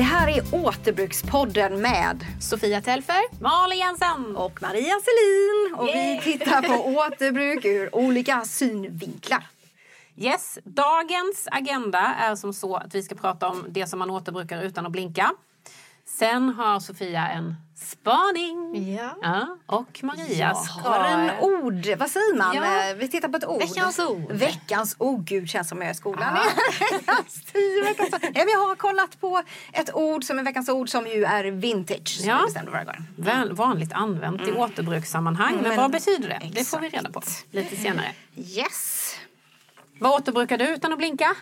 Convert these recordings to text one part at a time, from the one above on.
Det här är Återbrukspodden med Sofia Telfer. Malin Jensen. och Maria Selin. Och vi tittar på återbruk ur olika synvinklar. Yes, dagens agenda är som så att vi ska prata om det som man återbrukar utan att blinka. Sen har Sofia en spaning. Ja. och Maria Jag ska... Har en ord, vad säger man? Ja. Eh, Vi tittar på ett ord. Veckans ord. Veckans ord. Gud, känns som jag är i skolan. Veckans. Ja, vi har kollat på ett ord som är veckans ord som ju är vintage. Som Ja. vi gången. Väl, vanligt använt i återbrukssammanhang. Men, men- vad betyder det? Det får vi Exakt. reda på lite senare. Yes. Vad återbrukar du utan att blinka?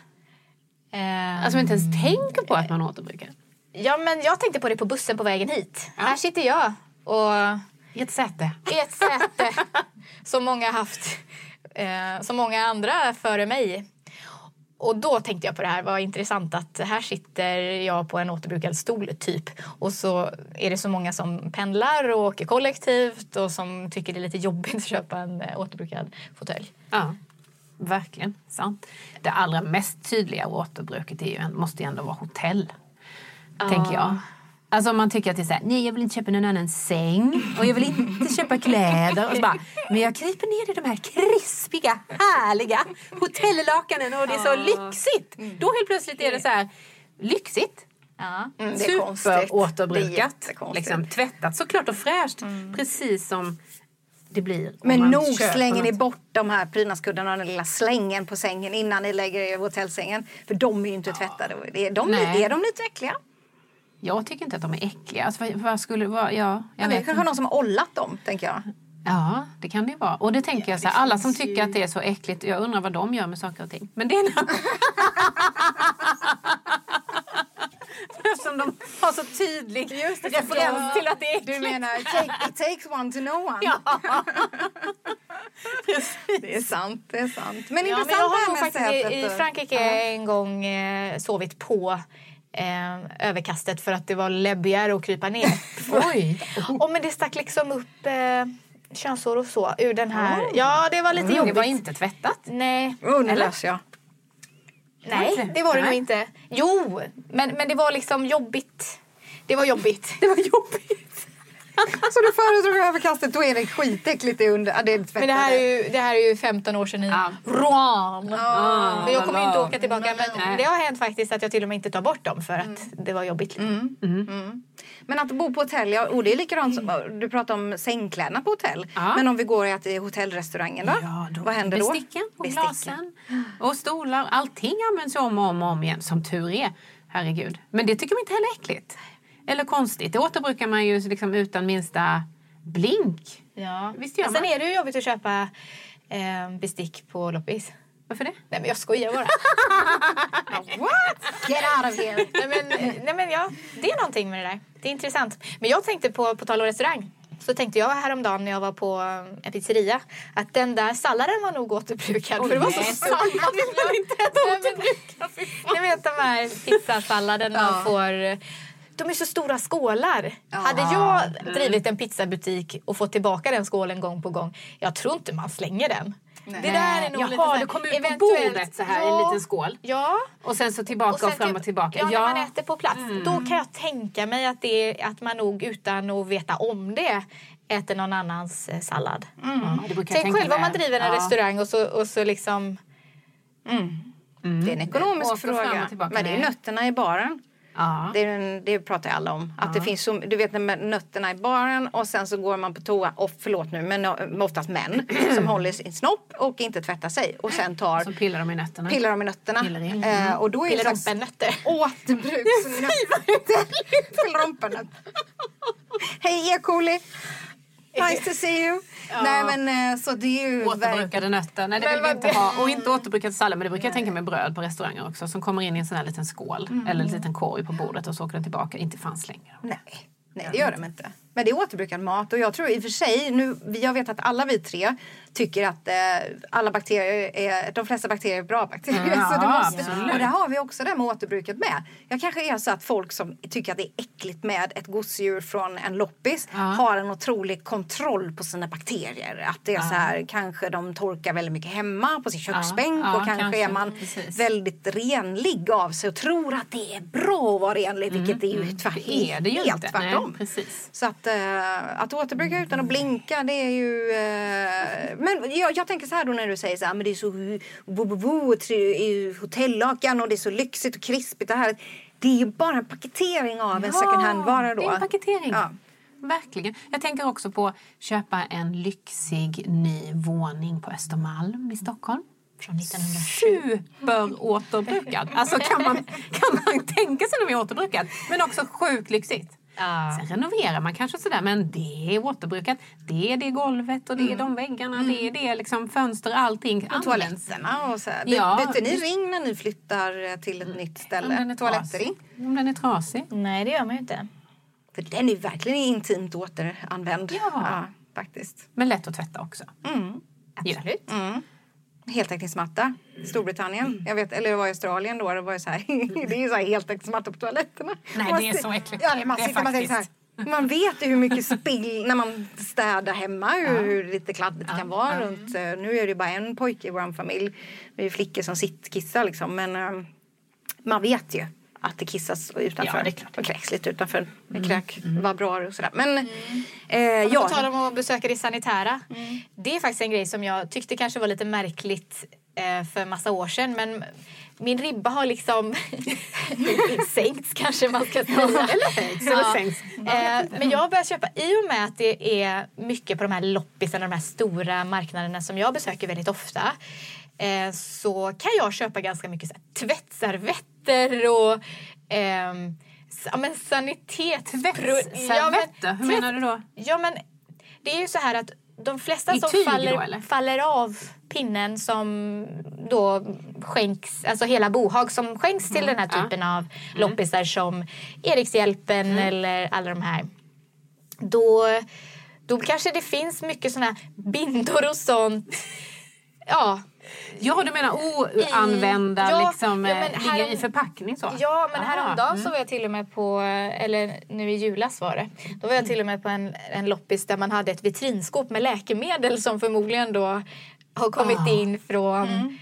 Eh, Alltså inte ens tänker på att man återbrukar. Ja, men jag tänkte på det på bussen på vägen hit. Här sitter jag och I ett säte. i ett säte som många haft, eh, som många andra före mig. Och då tänkte jag på det här, vad intressant att här sitter jag på en återbrukad stol typ. Och så är det så många som pendlar och åker kollektivt och som tycker det är lite jobbigt att köpa en eh, återbrukad fåtölj. Ja, verkligen sant. Det allra mest tydliga återbruket är ju, måste ju ändå vara hotell. Tänker jag. Alltså om man tycker att det är så här, nej jag vill inte köpa någon annan säng och jag vill inte köpa kläder. Och så bara, men jag kryper ner i de här krispiga, härliga hotellakanen och det är så lyxigt. Då helt plötsligt är det så här, lyxigt. Ja. Mm, Superåterbrukat. Mm. Liksom, tvättat såklart och fräscht. Precis som det blir Men nog slänger ni bort de här prydnadskuddarna och den lilla slängen på sängen innan ni lägger er i hotellsängen. För de är ju inte tvättade. Det Är de, Nej. är de lite äckliga? Jag tycker inte att de är äckliga. Alltså, vad, vad skulle vad, ja, jag det vet kanske någon som har ollat dem, tänker jag. Ja, det kan det vara. Och det tänker jag så här, alla som tycker att det är så äckligt, jag undrar vad de gör med saker och ting. Men det är en Eftersom de har så tydlig referens till att det är äckligt. Du menar, take, it takes one to know one. Ja, Det är sant, det är sant. Men Ja, intressant men jag har det här med faktiskt i, i Frankrike en gång eh, sovit på eh, överkastet för att det var läbbigare att krypa ner. Oj! oh, men det stack liksom upp eh, könshår och så ur den här. Ja, det var lite Det jobbigt. var inte tvättat. Nej, Oh, nu Eller? jag. nej, det var det nog Nej. inte. Jo, men, men det var liksom jobbigt. Det var jobbigt. Det var jobbigt. Så du föredrog överkastet, då är det skitäckligt under. Ja, det är Men det här, är ju, det här är ju 15 år sedan i Ja. Rouen. men jag kommer ju inte la. åka tillbaka. Men det har hänt faktiskt att jag till och med inte tar bort dem för att det var jobbigt. Men att bo på hotell, ja, och det är likadant som du pratar om sängkläderna på hotell. Ja. Men om vi går i hotellrestaurangen då? Ja, då Vad händer då? Besticken och Besticken. glasen och stolar. Allting används om och om och om igen, som tur är. Herregud. Men det tycker man inte heller är äckligt. Eller konstigt. Det återbrukar man ju liksom utan minsta blink. Ja. Visst gör Men sen man? är det ju jobbigt att köpa eh, bestick på loppis. Varför det? Nej men jag skojar bara. What? Get out of here! nej, men, nej men ja, det är någonting med det där. Det är intressant. Men jag tänkte på, på tal om restaurang. Så tänkte jag häromdagen när jag var på eh, en pizzeria att den där salladen var nog återbrukad. för det var så nej, sallad. vill man inte äta återbrukad, Ni vet de här pizzasalladen man får. De är så stora skålar. Hade jag drivit en pizzabutik och fått tillbaka den skålen gång på gång, jag tror inte man slänger den. Det där är nog Jaha, lite så här- det kommer ut på bordet så här i en liten skål. Ja. Och sen så tillbaka och, sen fram typ- och tillbaka. Ja, när man äter på plats. Då kan jag tänka mig att, det, att man nog utan att veta om det äter någon annans eh, sallad. Ja, det brukar jag Tänk själv om man driver en Ja. restaurang och så, och så liksom... Det är en ekonomisk och fråga. tillbaka. Men det är Nej. nötterna i baren. Ja. Det, en, det pratar alla om. Att det finns så, du vet med nötterna i baren och sen så går man på toa, och förlåt nu, men eh, oftast män som håller sin snopp och inte tvättar sig och sen tar Så pillar de i nötterna. pillar de i nötterna. Pillerin. Eh, och då är slags rumpen-nötter. återbruksnötter. Pillrumpenötter. Hej E. coli! Nice to see you. Nej men eh, så det är ju. Återbrukade nötter. Nej, det vill vi inte ha. Och inte återbrukad sallad. Men det brukar jag tänka mig bröd på restauranger också. Som kommer in i en sån här liten skål. Eller en liten korg på bordet och så åker den tillbaka. Inte fan slänger de. Nej, nej det gör de inte. Men det är återbrukad mat och jag tror i och för sig, nu, jag vet att alla vi tre tycker att eh, alla bakterier är, de flesta bakterier är bra bakterier. Ja, så det måste, absolut. och där har vi också det här med återbruket med. Jag kanske är så att folk som tycker att det är äckligt med ett gosedjur från en loppis Ja. har en otrolig kontroll på sina bakterier. Att det är så här, kanske de torkar väldigt mycket hemma på sin köksbänk ja, och kanske, kanske, är man precis. väldigt renlig av sig och tror att det är bra att vara renlig, vilket är ju Mm, Det är det ju helt inte. tvärtom. Nej, precis. Så att, eh, att återbruka utan att blinka det är ju... eh, men jag, jag tänker så här då när du säger så här, men det är så bo, bo, bo, tre- i hotellakan och det är så lyxigt och krispigt och härligt. Det är ju bara en paketering av en second hand-vara då. Det är en paketering. Ja. Verkligen. Jag tänker också på att köpa en lyxig ny våning på Östermalm i Stockholm. Från 1907. Superåterbrukad. Alltså kan man, kan man tänka sig när vi återbrukat. Men också sjukt lyxigt. Ja. Sen renoverar man kanske sådär men det är återbrukat. Det är det golvet och det är de väggarna. Det är det liksom fönster, allting Och toaletterna och så Ja. Byter ni ring när ni flyttar eh, till ett nytt Om ställe? den är trasig. Om den är trasig. Nej, det gör man ju inte. För den är verkligen intimt återanvänd. Ja. faktiskt. Men lätt att tvätta också. Absolut. Heltäckningsmatta i Storbritannien. Jag vet, eller det var i Australien då. Det var ju så här, det är ju så här heltäckningsmatta på toaletterna. Nej, Man det är så äckligt. Ja, det är, man, Det är sitter, man, här, man vet ju hur mycket spill när man städar hemma hur, hur lite kladdigt det kan vara runt. eh, Nu är det bara en pojke i vår familj. Det är flickor som sittkissar liksom. Men eh, man vet ju att det kissas utanför. Ja, det är klart. och kräks lite utanför. Med kräkvibrorer och sådär. Men eh, Ja. På tal om att besöka det sanitära. Det är faktiskt en grej som jag tyckte kanske var lite märkligt eh, för massa år sedan. Men min ribba har liksom sänkts kanske man ska säga. Eller höjts. Eh, men jag har börjat köpa, i och med att det är mycket på de här loppisarna, de här stora marknaderna som jag besöker väldigt ofta. Eh, så kan jag köpa ganska mycket så här, tvättservetter och ehm, s- ja, men sanitet. Tvättservetter? Hur menar du då? Ja men det är ju så här att de flesta I som tyg då, faller, faller av pinnen som då skänks, alltså hela bohag som skänks till den här ja. Mm. typen av loppisar som Erikshjälpen eller alla de här. Då, då kanske det finns mycket såna här bindor och sånt. Ja, Ja, du menar oanvända, Ja, liksom, ja, men eh, ligger härom- i förpackning så? Ja, men Ah, häromdagen så var jag till och med på, eller nu i julas var det. Då var jag till och med på en, en loppis där man hade ett vitrinskåp med läkemedel som förmodligen då har kommit Ah. in från Mm.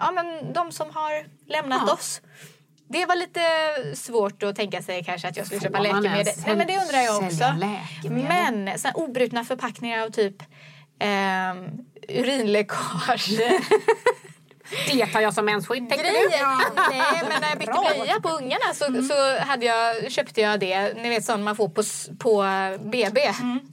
ja, men de som har lämnat Ja. oss. Det var lite svårt att tänka sig kanske att jag skulle Får köpa läkemedel. Nej, men det undrar jag också. Men här, obrutna förpackningar av typ ehm, urinläckage. Det tar jag som mensskydd, tänkte du? Nej men när jag bytte blöja på ungarna så, så hade jag, köpte jag det, ni vet sån man får på, på BB.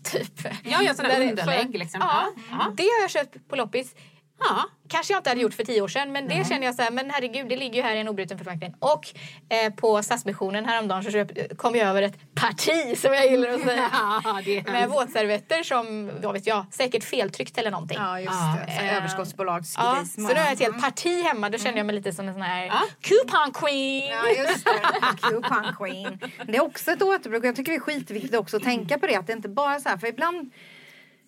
Typ. Ja, ja, sådana underlägg, liksom. Ja, Ja, det har jag köpt på loppis. Ja. Kanske jag inte hade gjort för tio år sedan men det känner jag så här, men herregud det ligger ju här i en obruten förpackning. Och eh, på Stadsmissionen häromdagen så köp, kom jag över ett parti som jag gillar att säga. Ja, det med våtservetter som, vad vet jag, säkert feltryckt eller någonting. Ja, just Ja, det. Så eh, överskottsbolagsgris. Ja, så nu har jag ett helt parti hemma. Då känner jag mig lite som en sån här Ja. coupon queen. Ja, just det. Coupon queen. Det är också ett återbruk. Jag tycker det är skitviktigt också att tänka på det. Att det inte bara så här, för ibland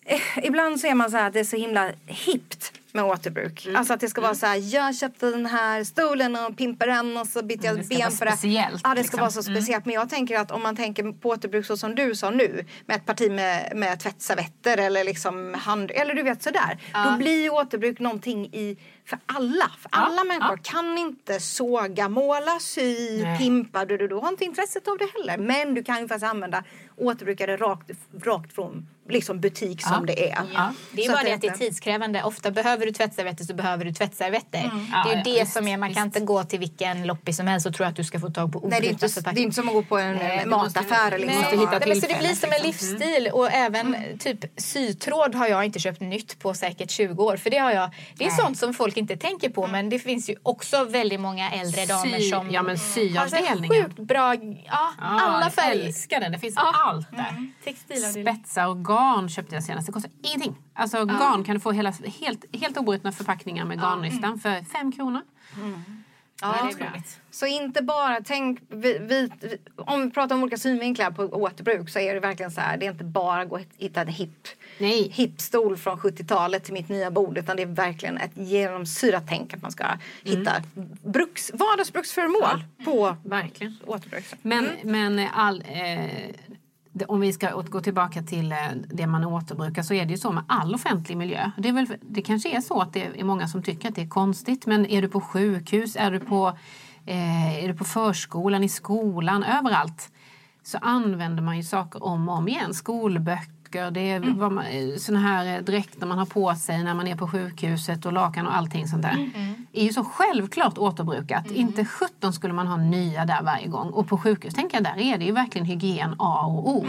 eh, Ibland ser man så här att det är så himla hippt med återbruk. Mm. Alltså att det ska vara så här, jag köpte den här stolen och pimpade den och så bytte jag Mm, ska ben vara på det. speciellt, Ja, det ska liksom. vara så speciellt. Men jag tänker att om man tänker på återbruk så som du sa nu, med ett parti med, med tvättservetter eller liksom hand, eller du vet sådär. Då blir ju återbruk någonting i, för alla. För alla människor kan inte såga, måla, sy, Nej. pimpa. Du, du, du har inte intresset av det heller. Men du kan ju faktiskt använda återbrukare rakt, rakt från liksom butik som det är. Ja. Det är Så bara att det att det är tidskrävande. Ofta behöver du tvättservetter så behöver du tvättservetter. Det är ju Ja, ja, det visst, som är, man kan visst. inte gå till vilken loppis som helst och tro att du ska få tag på Nej, det är, obrutna inte, det är inte som att gå på en Nej, eh, mataffär. Liksom. måste hitta Nej, men så det blir som en livsstil och även typ sytråd har jag inte köpt nytt på säkert 20 år. För det har jag, det är Nej. sånt som folk inte tänker på men det finns ju också väldigt många äldre damer som ja, men har sjukt bra, ja, alla jag färger. älskar den. Det finns Ja. allt där. Textilavdelning. Spetsar och garn köpte jag senast. Det kostar ingenting. Alltså garn kan du få hela, helt, helt obrutna förpackningar med garnnystan för fem kronor. Ja, är roligt. Så inte bara tänk, vi, vi, om vi pratar om olika synvinklar på återbruk så är det verkligen så här, det är inte bara att hitta en hipp Nej. hipstol från 70-talet till mitt nya bord utan det är verkligen ett genomsyrat tänk att man ska hitta bruks, vardagsbruksföremål på Verkligen. återbruk. Men, men all, eh, om vi ska gå tillbaka till eh, det man återbrukar så är det ju så med all offentlig miljö. Det, är väl, det kanske är så att det är många som tycker att det är konstigt men är du på sjukhus, är du på, eh, är du på förskolan, i skolan, överallt så använder man ju saker om och om igen. Skolböcker, det är eh, såna här dräkter man har på sig när man är på sjukhuset och lakan och allting sånt där. är ju så självklart återbrukat. Inte 17 skulle man ha nya där varje gång. Och på sjukhus tänker jag, där är det ju verkligen hygien A och O.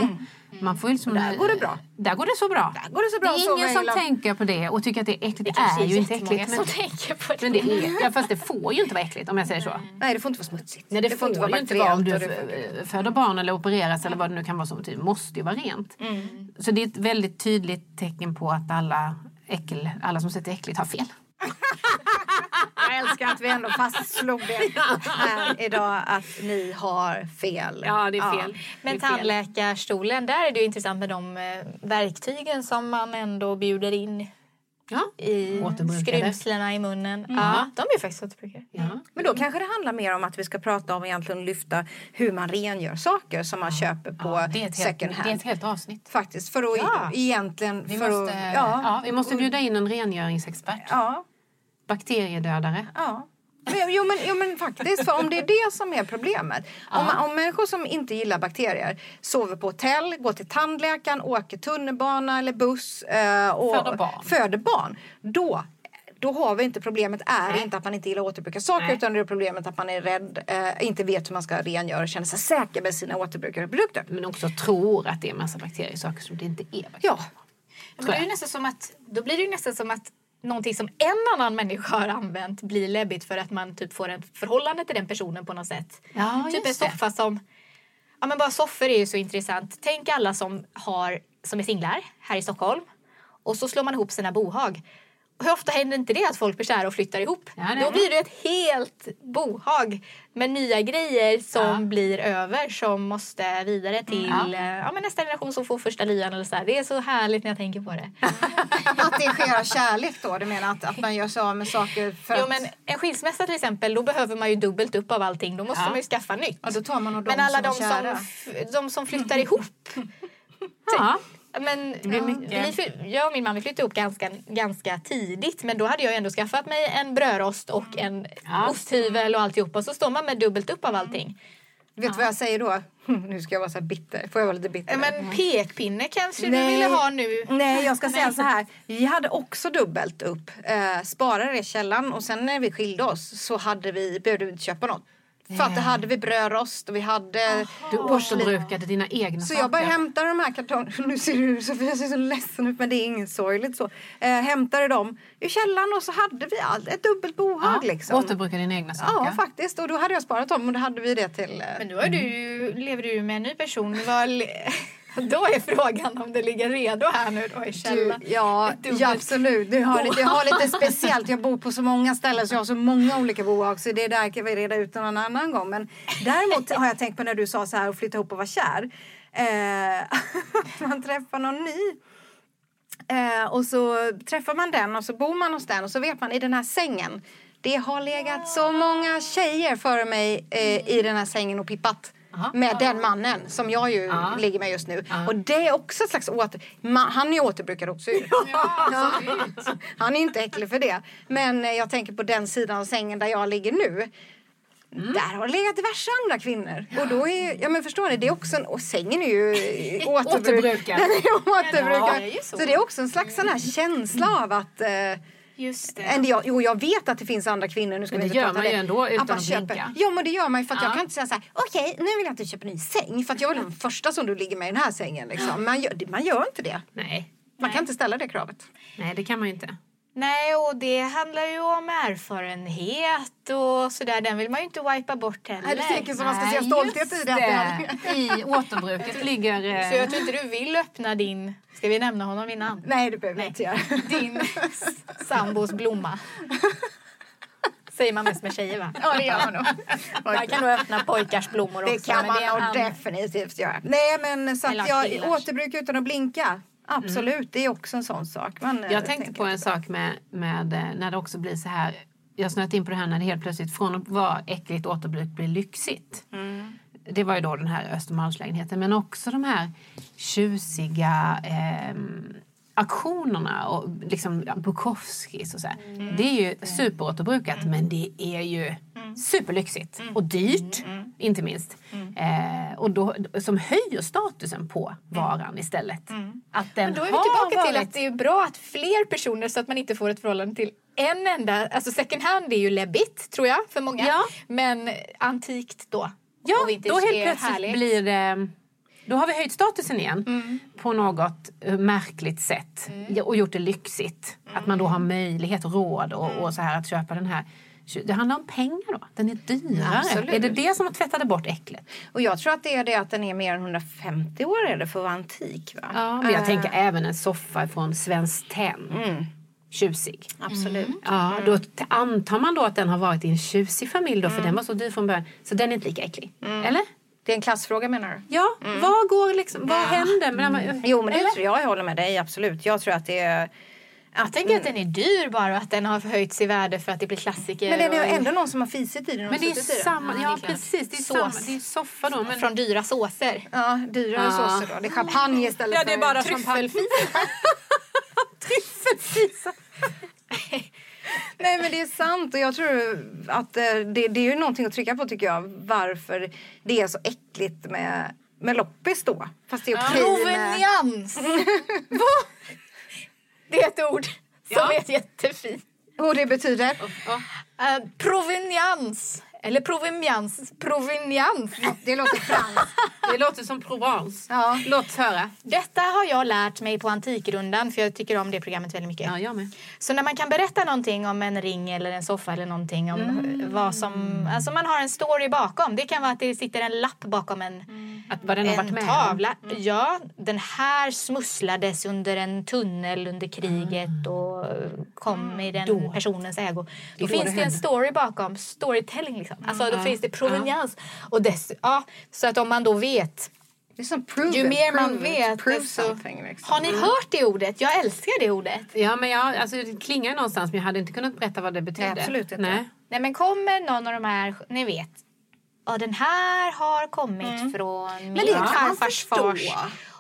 Man får ju liksom, Där går det bra. Där går det så bra. Där går det så bra det är ingen som tänker på det och tycker att det är äckligt. Det, kanske är ju inte äckligt. som Men, tänker på det. men det är, ja, fast det får ju inte vara äckligt om jag säger så. Nej det får inte vara smutsigt. Nej, det, får, ju inte vara om du det- föder barn eller opereras eller vad det nu kan vara som Det måste ju vara rent. Så det är ett väldigt tydligt tecken på att alla, äckel, alla som sätter äckligt har fel. Jag älskar att vi ändå fastslog det här idag att ni har fel. Ja, det är fel. Men Det är fel. tandläkarstolen, där är det ju intressant med de eh, verktygen som man ändå bjuder in Ja. i skrymslena i munnen. Ja, de är faktiskt återbrukade. Ja. Men då kanske det handlar mer om att vi ska prata om egentligen lyfta hur man rengör saker som man köper på Ja, det, är ett helt, second hand. det är ett helt avsnitt. Faktiskt för att Ja. egentligen Vi för måste, att, ja. ja, vi måste bjuda in en rengöringsexpert. ja, Bakteriedödare. ja. Men, jo, men, jo men faktiskt, för om det är det som är problemet. Om, man, om människor som inte gillar bakterier sover på hotell, går till tandläkaren, åker tunnelbana eller buss eh, och Föder barn. föder barn då då har vi inte problemet är inte att man inte gillar att återbruka saker Nej. utan det är problemet att man är rädd, eh, inte vet hur man ska rengöra och känna sig säker med sina återbrukade produkter. Men också tror att det är massa bakterier i saker som det inte är. bakterier. Ja, Men det är ju nästan som att, då blir det ju nästan som att någonting som en annan människa har använt blir läbbigt för att man typ får ett förhållande till den personen på något sätt. Ja, typ en just det. soffa som... Ja men bara soffor är ju så intressant. Tänk alla som, har, som är singlar här i Stockholm och så slår man ihop sina bohag. Hur ofta händer inte det att folk blir kära och flyttar ihop? Ja, Då blir det ett helt bohag med nya grejer som Ja. blir över som måste vidare till Ja. eh, ja, men nästa generation som får första lyan. Eller så här. Det är så härligt när jag tänker på det. att det sker av kärlek då? Du menar att, att man gör sig av med saker för Jo, att... men en skilsmässa till exempel, då behöver man ju dubbelt upp av allting. Då måste Ja. man ju skaffa nytt. Ja, då tar man de Men alla som de som, de som flyttar ihop. Ja. Men, blir ja, mycket. vi jag och min man vi flyttade ihop ganska, ganska tidigt men då hade jag ändå skaffat mig en brödrost och en Ja. osthyvel och alltihopa och så står man med dubbelt upp av allting. Vet du vad jag säger då? Nu ska jag vara så här bitter. Får jag vara lite bitter? Ja, Men pekpinne kanske Nej. du ville ha nu? Nej, jag ska säga så här. Vi hade också dubbelt upp. Eh, sparade det i källaren och sen när vi skilde oss så hade vi, behövde vi inte köpa något. För att då hade vi brödrost och vi hade Du återbrukade dina egna Så saker. jag bara hämtade de här kartongerna. Nu ser du Sofia ser så ledsen ut men det är inget sorgligt så. Eh, hämtade dem ur källaren och så hade vi allt, ett dubbelt bohag ja, liksom. Återbruka dina egna saker. Ja faktiskt och då hade jag sparat dem och då hade vi det till... Eh, Men nu har du, ju- lever du ju med en ny person. Vad le- Då är frågan om det ligger redo här nu då i Du, källaren. ja, ja, absolut. Det har, lite, jag har lite speciellt. Jag bor på så många ställen så jag har så många olika bohag. Så det där kan vi reda ut någon annan gång. Men däremot har jag tänkt på när du sa så här att flytta ihop och vara kär. Eh, man träffar någon ny. Eh, och så träffar man den och så bor man hos den och så vet man i den här sängen. Det har legat så många tjejer före mig eh, i den här sängen och pippat. Med den mannen som jag ju Ja. ligger med just nu. Och det är också ett slags åter... Han är återbrukad också ju. Ja. Han är inte äcklig för det. Men eh, jag tänker på den sidan av sängen där jag ligger nu. Mm. Där har det legat diverse andra kvinnor. Och då är, ja men förstår ni, det är också en, och sängen är ju eh, återbruk, Återbrukad. Den är återbrukad. Ja, det är ju så. så. det är också en slags sån här känsla av att eh, Just det. en, jag, jo, jag vet att det finns andra kvinnor. Nu ska Men det inte gör man ju ändå utan att köper- blinka. Ja men det gör man ju för att Ja. jag kan inte säga så här. Okej nu vill jag att du köper en ny säng. För att jag är den första som du ligger med i den här sängen. Liksom. Man, gör, man gör inte det. Nej. Man kan inte ställa det kravet. Nej, det kan man ju inte. Nej, och det handlar ju om erfarenhet och sådär. Den vill man ju inte wipa bort heller. Nej, du tänker som man ska se stolthet i det. det. I återbruket ligger... eh, Så jag tror inte du vill öppna din... Ska vi nämna honom vid namn? Nej det behöver jag inte göra. Din sambos blomma. Säger man mest med tjejer va? Ja det gör man nog. Man kan nog öppna pojkars blommor också. Det kan man nog definitivt göra. Nej men så att jag killars. återbruk utan att blinka. Absolut, det är också en sån sak. Man, eh, Jag tänkte på en inte sak med, med eh, när det också blir så här. Jag har snöat in på det här när det helt plötsligt från att vara äckligt återbruk blir lyxigt. Det var ju då den här Östermalmslägenheten. Men också de här tjusiga ehm, auktionerna och liksom Bukowskis och så här. Det är ju superåterbrukat men det är ju superlyxigt och dyrt inte minst. Eh, och då, som höjer statusen på varan istället. Att den Men då är vi tillbaka till varit- att det är bra att fler personer så att man inte får ett förhållande till en enda. Alltså second hand är ju läbbigt tror jag för många. Ja. Men antikt då. Ja, då helt plötsligt härligt. blir det... Då har vi höjt statusen igen Mm. på något eh, märkligt sätt Ja, och gjort det lyxigt. Att man då Mm. har möjlighet och råd och, och så här att köpa den här. Det handlar om pengar då. Den är dyrare. Absolut. Är det det som har tvättade bort äcklet? Och jag tror att det är det att den är mer än 150 år är det för att vara antik va? Ja, men jag Eh, tänker även en soffa från Svenskt Tenn. Tjusig. Absolut. Ja, då t- antar man då att den har varit i en tjusig familj då för den var så dyr från början. Så den är inte lika äcklig. Eller? Det är en klassfråga menar du? Ja, vad går liksom, vad händer? Med mm. Jo men det tror jag, jag håller med dig absolut. Jag tror att det är... Jag tänker att den är dyr bara och att den har höjts i värde för att det blir klassiker. Men det är ju ändå någon som har fisit i den och Men det är samma, Ja, ja det är precis, det är, Sås. samma, det är soffa då. Men Från dyra såser. Ja, dyrare Ja. såser då. Det är champagne istället Ja, det är för bara tryffelfis. Nej men det är sant och jag tror att eh, det, det är ju någonting att trycka på tycker jag. Varför det är så äckligt med, med loppis då. Fast det är okej med... Provenians! Va? Det är ett ord som Ja. är jättefint. Och det betyder? Uh, provenians. Eller provenians. Provenians. Det låter franskt. Det låter som Provence. Ja. Låt höra. Detta har jag lärt mig på Antikrundan för jag tycker om det programmet väldigt mycket. Ja, jag med. Så när man kan berätta någonting om en ring eller en soffa eller någonting om vad som... Alltså man har en story bakom. Det kan vara att det sitter en lapp bakom en, Att vad den har varit en med tavla. Ja, den här smusslades under en tunnel under kriget och kom i den Då. personens ägo. Då, då finns det det, en story bakom. Storytelling liksom. Alltså då finns det proveniens. Och dess, ja, så att om man då vet Det är som prove ju it, mer man it, vet prove desto... something. Liksom. Har ni hört det ordet? Jag älskar det ordet. Ja, men jag, alltså, det klingar någonstans men jag hade inte kunnat berätta vad det betydde. Nej, absolut inte. Nej. Nej men kommer någon av de här, ni vet. Ja den här har kommit från min Mm. Men det kan man farfars förstå. fars.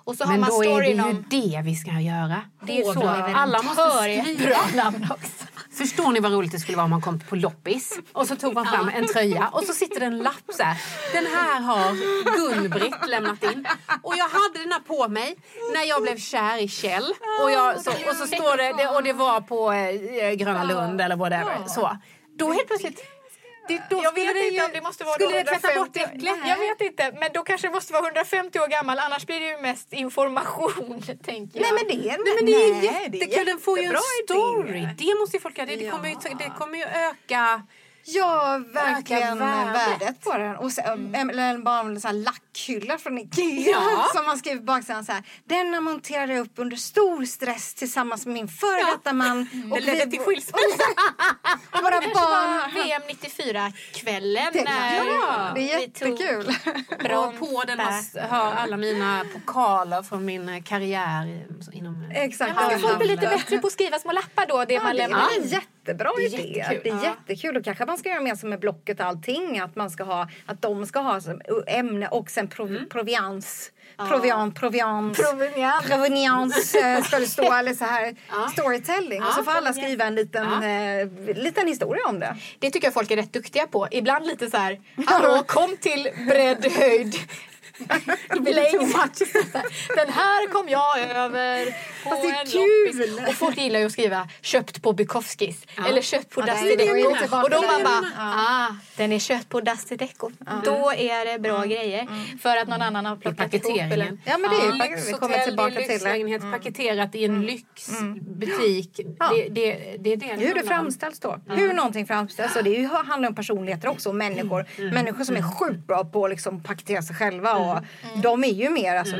Och så har Men man då är det ju om... det vi ska göra. Det är så. Alla måste skriva. Namn också. Förstår ni vad roligt det skulle vara om man kom på loppis och så tog man fram en tröja och så sitter det en lapp så här. Den här har Gun-Britt lämnat in. Och jag hade den här på mig när jag blev kär i Kjell. Och, jag, så, och så står det, det, och det var på eh, Gröna Lund eller whatever. Så. Då helt plötsligt det, då Jag vet inte ju- om det måste vara Skulle då det tvätta bort 150 äcklet? Jag vet inte, men då kanske det måste vara 150 år gammal. Annars blir det ju mest information, tänker jag. Nej men det är, Nej, men det är nej, jättekul. Den får ju en story. idé. Det måste ju folk göra. Det, det, kommer ju, det kommer ju öka... Ja, verkligen värdet. värdet. på den. Och sen, Eller bara en sån här lackhylla från Ikea Ja. som man skriver på baksidan så här. Denna monterade jag upp under stor stress tillsammans med min före detta man. Det ledde till skilsmässa. Och våra Kanske barn. var VM 94-kvällen Det, när ja, det är vi tog jättekul. Och på den har, har alla mina pokaler från min eh, karriär inom... Exakt. Man ska få bli lite Ja, bättre på att skriva små lappar då, det man det lämnar är en in. jättebra Det är idé. jättekul. Det är Ja. jättekul. Och kanske man ska göra med sig med Blocket och allting. Att, man ska ha, att de ska ha som ämne och sen prov, provians. Provian, provians. Provenians. Provenians eh, ska det stå, eller så här storytelling. och så får alla skriva en liten, eh, liten historia om det. Det tycker jag folk är rätt duktiga på. Ibland lite så här, hallå kom till bredd höjd. Längst. Den här kom jag över på Fast det är en kul. loppis. Och folk gillar ju att skriva köpt på Bukowskis eller köpt på Ja, det Dusty det Deco. Och då man bara, ah, den är köpt på Dusty Deco. Då är det bra grejer. För att någon annan har plockat ihop. Eller. Ja, men det är ju- vi kommer tillbaka det är till det. lyxlägenhet paketerat i en lyxbutik. Det, det, det är det Hur det framställs då. Hur någonting framställs. Och det handlar om personligheter också. och Människor, människor som är sjukt bra på att liksom paketera sig själva. Och De är ju mer, alltså,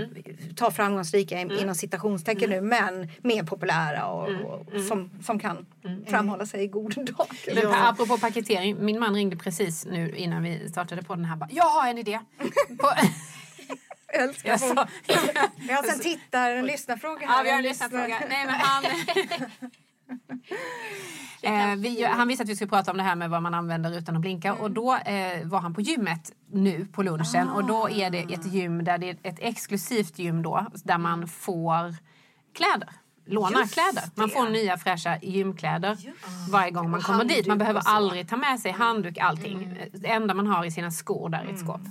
ta framgångsrika in- inom citationstecken nu, men mer populära och, och som, som kan framhålla sig i god dag. Men pa- apropå paketering, min man ringde precis nu innan vi startade på den här. Bara, jag har en idé. På, Jag älskar jag sa, Vi har en tittar, en lyssnarfråga här. ja, vi har en lyssnarfråga. Nej, men han, eh, vi, han visste att vi skulle prata om det här med vad man använder utan att blinka. Och då eh, var han på gymmet nu på lunchen. Och då är det ett gym där det är ett exklusivt gym då. Där man får kläder. Låna kläder. Man får nya fräscha gymkläder varje gång man kommer dit. Man behöver aldrig ta med sig handduk, allting. Det enda man har i sina skor där i ett skåp.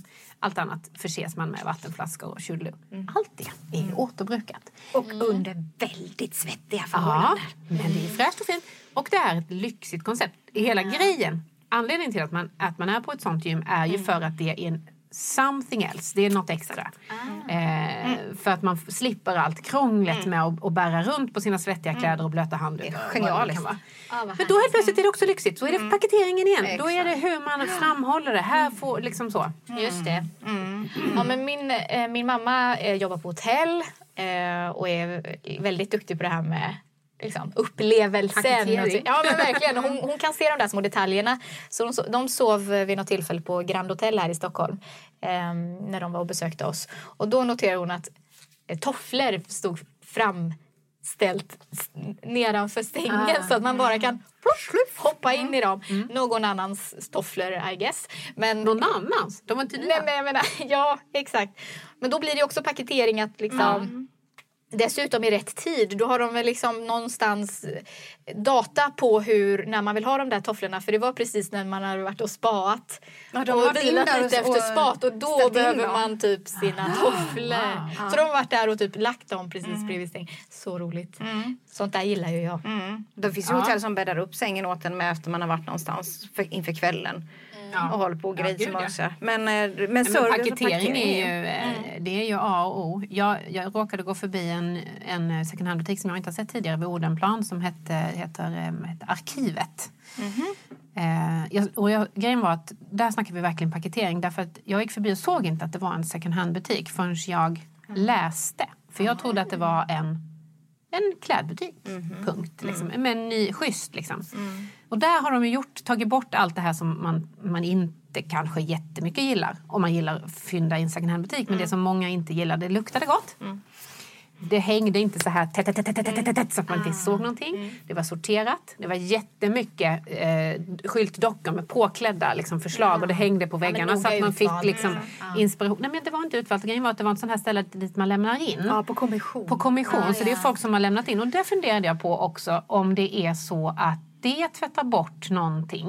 Allt annat förses man med vattenflaskor och tjollo. Allt det är återbrukat. Och under väldigt svettiga Ja, förhållanden. men det är fräscht och fint. Och det är ett lyxigt koncept. Hela grejen, anledningen till att man, att man är på ett sånt gym är ju för att det är en something else. Det är något extra. Eh, för att man slipper allt krånglet med att, att bära runt på sina svettiga kläder och blöta handdukar. genialiskt. vad Men då helt plötsligt är det också lyxigt. Så är det paketeringen igen. Då är det hur man framhåller det. Här får liksom så. Just det. Ja, men min, eh, min mamma eh, jobbar på hotell eh, och är väldigt duktig på det här med liksom, upplevelsen. Ja, men verkligen. Hon, hon kan se de där små detaljerna. Så de, de sov vid något tillfälle på Grand Hotel här i Stockholm eh, när de var och besökte oss. Och då noterade hon att eh, tofflor stod framställt nedanför sängen så att man bara kan hoppa in i dem. Någon annans tofflor, I guess. Men Någon annans? De var inte Nej, nya. men jag menar, ja, exakt. Men då blir det också paketering att liksom... Dessutom i rätt tid. Då har de väl liksom någonstans data på hur, när man vill ha de där tofflorna. För det var precis när man hade varit och spaat. Ja, de och vilat lite efter spat. Och då behöver man typ sina tofflor. Så de har varit där och typ lagt dem precis bredvid sängen. Så roligt. Sånt där gillar ju jag. Mm. Det finns ju hotell som bäddar upp sängen åt en med efter man har varit någonstans för, inför kvällen. Och håller på och grejer som ja. också. Men, eh, men, Men paketering är ju, Mm. eh, det är ju A och O. Jag, jag råkade gå förbi en, en second hand-butik som jag inte har sett tidigare vid Odenplan som hette, heter, eh, heter Arkivet. Mhm. Eh, jag, och jag, grejen var att där snackar vi verkligen paketering därför att jag gick förbi och såg inte att det var en second hand-butik förrän jag Mm. läste. För jag trodde att det var en en klädbutik. Mhm. Punkt. Liksom. Men en ny, schysst liksom. Mm. Och där har de gjort, tagit bort allt det här som man, man inte kanske jättemycket gillar. Om man gillar fynda i en second hand butik. Men Mm. det som många inte gillar, det luktade gott. Det hängde inte så här tätt, tätt, tätt, tätt, så att man inte såg någonting. Det var sorterat. Det var jättemycket eh, skyltdockor med påklädda liksom, förslag och det hängde på väggarna så att man fick liksom, inspiration. Nej men det var inte utvalt. Grejen var att det var ett sånt här ställe dit man lämnar in. Ja, på kommission. På kommission. Så det är folk som har lämnat in. Och där funderade jag på också om det är så att det tvättar bort någonting.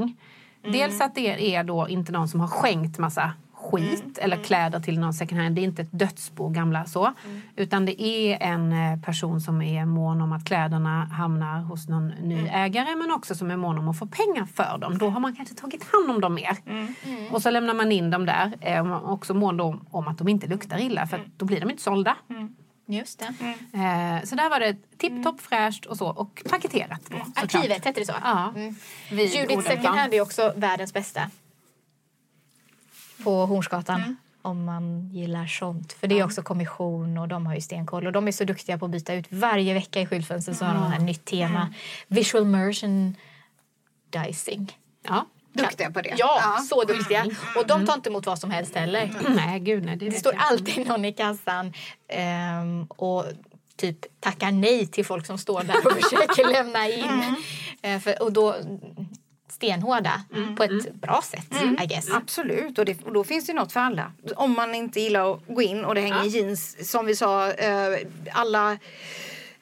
Mm. Dels att det är då inte någon som har skänkt massa skit Mm. eller kläder till någon second hand. Det är inte ett dödsbo gamla så. Mm. Utan det är en eh, person som är mån om att kläderna hamnar hos någon ny Mm. ägare men också som är mån om att få pengar för dem. Då har man kanske tagit hand om dem mer. Mm. Och så lämnar man in dem där. Eh, också mån om att de inte luktar illa för då blir de inte sålda. Just det. Eh, så där var det tipptopp fräscht och så och paketerat. Då, såklart. Arkivet, heter det så? Ja. Mm. Judith. Second Hand är också världens bästa. På Hornsgatan. Om man gillar sånt. För det är också kommission och de har ju stenkoll. Och de är så duktiga på att byta ut. Varje vecka i skyltfönstret så har de ett nytt tema. Visual merchandising. Ja. Duktiga på det. Ja, så duktiga. Och de tar inte emot vad som helst heller. Nej, gud nej. Det, Det står jag. alltid någon i kassan ehm, och typ tackar nej till folk som står där och försöker lämna in. Eh, för, och då stenhårda på ett bra sätt, I guess. Absolut, och, det, och då finns det något för alla. Om man inte gillar att gå in och det hänger jeans, som vi sa, eh, alla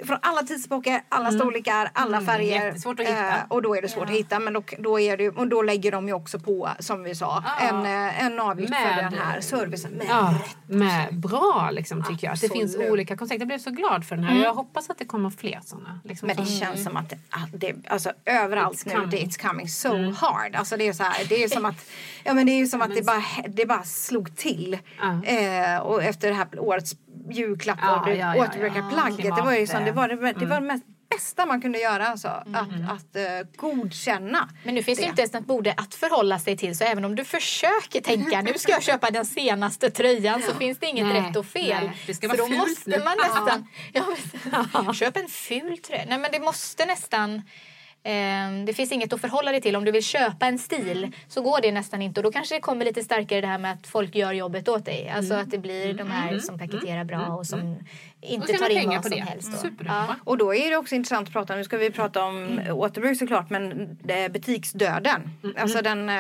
från alla tidsepoker, alla storlekar, alla färger. att hitta. Eh, och då är det svårt att hitta. Men då, då, är det, och då lägger de ju också på, som vi sa, en, eh, en avgift för Med- den här servicen. Med Ja, med bra liksom, tycker jag. Att det finns olika koncept. Jag blev så glad för den här. Jag hoppas att det kommer fler sådana. Liksom, Men det som- känns som att det, att det alltså, överallt It's nu, coming. det, it's coming so hard. Alltså det är så här, det är som att, ja men det är som att det bara, det bara slog till. Ja. Eh, och efter det här årets julklapp Ja, och det ja, ja, återbrukarplagget. Det var ju som, det var det, det var det mest bästa man kunde göra alltså. Att, att eh, godkänna. Men nu finns det inte ens något borde att förhålla sig till så även om du försöker tänka nu ska jag köpa den senaste tröjan så finns det inget Nej, rätt och fel. nej, det ska För vara då fult måste nu. man nästan... Ja, men, köp en ful tröja. Nej men det måste nästan... Eh, det finns inget att förhålla dig till. Om du vill köpa en stil så går det nästan inte. Och då kanske det kommer lite starkare det här med att folk gör jobbet åt dig. Alltså att det blir de här som paketerar bra och som inte tar in pengar vad på som det. helst. Då. Superbra. Och då är det också intressant att prata om, nu ska vi prata om återbruk såklart, men det- butiksdöden. Alltså den eh,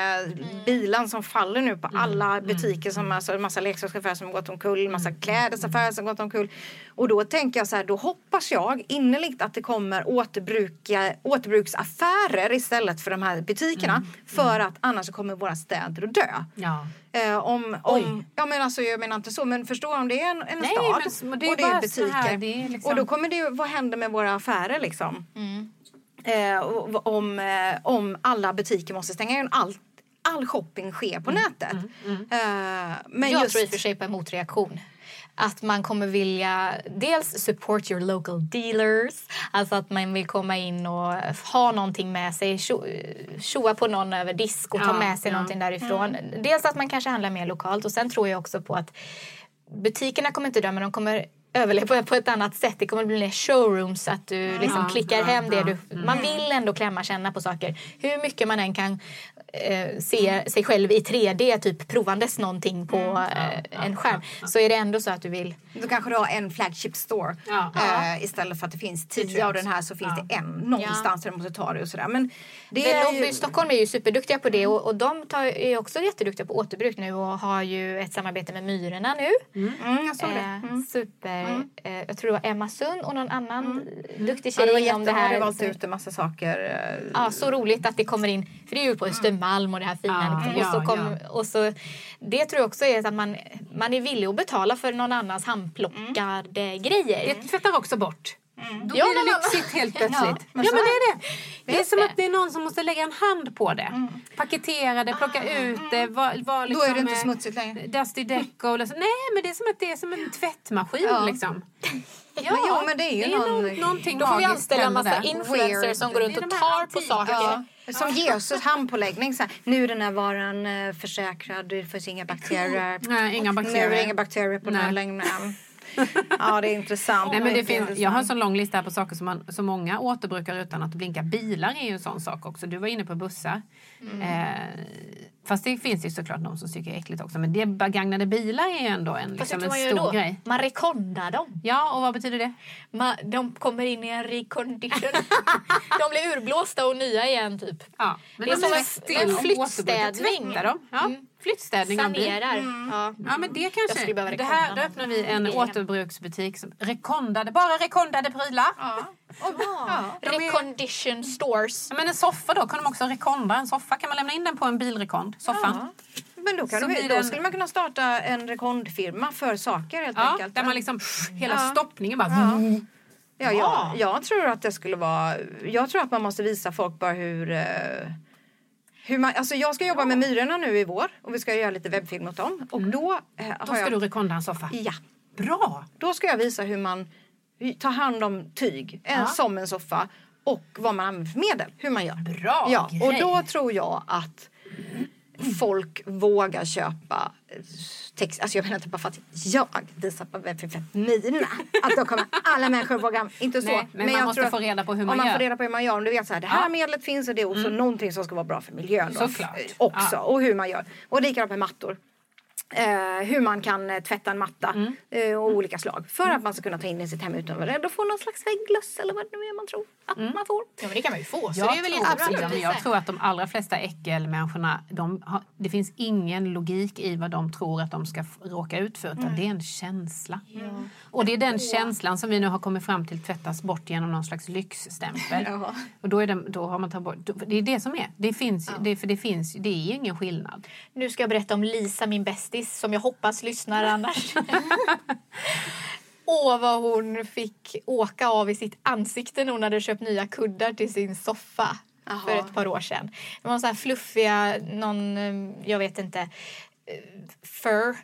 bilan som faller nu på alla butiker, som alltså en massa leksaksaffärer som har gått omkull, massa klädesaffärer som har gått omkull. Och då tänker jag så här, då hoppas jag innerligt att det kommer återbruka, återbruksaffärer istället för de här butikerna. För att annars kommer våra städer att dö. Ja. Eh, om, om, ja, men alltså, jag menar inte så, men förstå om det är en, en Nej, stad men det är och det är butiker. här, liksom- Och då kommer det ju, vad händer med våra affärer liksom? Mm. Eh, om, eh, om alla butiker måste stänga igen. All, all shopping sker på nätet. Eh, men jag just, tror i och för sig på en motreaktion. Att man kommer vilja dels support your local dealers. Alltså att man vill komma in och ha någonting med sig. tjo- Tjoa på någon över disk och ta Ja, med sig ja. någonting därifrån. Dels att man kanske handlar mer lokalt och sen tror jag också på att butikerna kommer inte dö men de kommer överleva på ett annat sätt. Det kommer bli mer showrooms att du liksom klickar hem det du... Man vill ändå klämma känna på saker. Hur mycket man än kan eh, se sig själv i 3D typ provandes någonting på eh, en skärm så är det ändå så att du vill... då kanske du har en flagship store. Ja. Eh, istället för att det finns tio av den här så finns det en någonstans där du måste ta det och sådär. Men det Det är Lobby ju, Stockholm är ju superduktiga på det och, och de tar, är också jätteduktiga på återbruk nu och har ju ett samarbete med Myrorna nu. mm, jag såg det. Eh, Super. Eh, jag tror det var Emma Sund och någon annan duktig Ja, tjej det var inom det här. du valt ut en massa saker. eh, Ja, så roligt att det kommer in. För det är ju på Östermalm och det här fina. Liksom. och så kom, och så, det tror jag också är att man, man är villig att betala för någon annans handplockade grejer. Det tvättar också bort. Då Ja, blir det men- lyxigt helt plötsligt. Ja, men det är är det. Det är Just som det. att det är någon som måste lägga en hand på det. Paketera det, plocka ut det. Var, var Då är det liksom, inte eh, smutsigt längre. Dusty Deco. så. Nej, men det är som att det är som en tvättmaskin. Ja. Liksom. Ja, Men jo, men det är ju någon- någon, någonting Då får vi anställa en massa influencers Weird. som går runt Det är och tar på saker. Ja, som Jesus handpåläggning. Så här, nu är den här varan eh, försäkrad, det finns inga bakterier. Nej, inga Nu är det bakterier. inga bakterier på den här Nej. längden. Ja, det är intressant. Nej, men det finns, jag har en sån lång lista här på saker som, man, som många återbrukar utan att blinka. Bilar är ju en sån sak också. Du var inne på bussar. Mm. Eh, fast det finns ju såklart de som tycker är äckligt också. Men det begagnade bilar är ju ändå en, Fast liksom, en stor då? grej. Man rekondar dem. Ja, och vad betyder det? Man, de kommer in i en recondition. de blir urblåsta och nya igen typ. Ja, men Det är de som en- en flyttstädning. dem. Ja, Flyttstädning. Sanerar. Mm. Ja. Ja men det kanske. Det här, då öppnar vi en återbruksbutik. Som, rekondade, bara rekondade prylar. Ja. Recondition stores. Ja, men en soffa då, kan de också rekonda en soffa? Kan man lämna in den på en bilrekond? Soffan? Men då, kan Så du, då skulle man kunna starta en rekondfirma för saker helt Ja, enkelt. där man liksom hela Ja. stoppningen bara... Ja, jag, jag tror att det skulle vara... Jag tror att man måste visa folk bara hur... eh, hur man, alltså jag ska jobba med Myrorna nu i vår och vi ska göra lite webbfilm åt dem. Och då eh, Då ska jag... du rekonda en soffa. Ja. Bra! Då ska jag visa hur man tar hand om tyg, en, Ja. som en soffa och vad man använder för medel, hur man gör. Bra ja, Och grej. då tror jag att folk vågar köpa eh, text. Alltså jag menar inte bara för att jag visar på Myrorna. Att då kommer alla människor våga, inte så. Nej, men man jag måste tror få reda på hur man man gör. får reda på hur man gör. Om du vet så här, det här Ja. Mm. medlet finns och det är också någonting som ska vara bra för miljön. Då, Såklart. Också, Ja. och hur man gör. Och likadant med mattor. Eh, hur man kan eh, tvätta en matta Mm. eh, och olika slag. För att man ska kunna ta in den i sitt hem utan att vara rädd och få någon slags vägglöss eller vad det nu är man tror att Mm. man får. Ja men det kan man ju få. Så Jag, det är väl tror, absolut, men jag tror att de allra flesta äckelmänniskorna, de har, det finns ingen logik i vad de tror att de ska råka ut för. Utan det är en känsla. Och det är den känslan som vi nu har kommit fram till tvättas bort genom någon slags lyxstämpel. Ja. Och då, är det, då har man tagit bort, då- det är det som är. Det finns, det, för det finns, det är ingen skillnad. Nu ska jag berätta om Lisa, min bästis, som jag hoppas lyssnar annars. Åh, vad hon fick åka av i sitt ansikte när hon hade köpt nya kuddar till sin soffa Jaha. för ett par år sedan. Det var så här fluffiga, någon, eh, jag vet inte, eh, fur,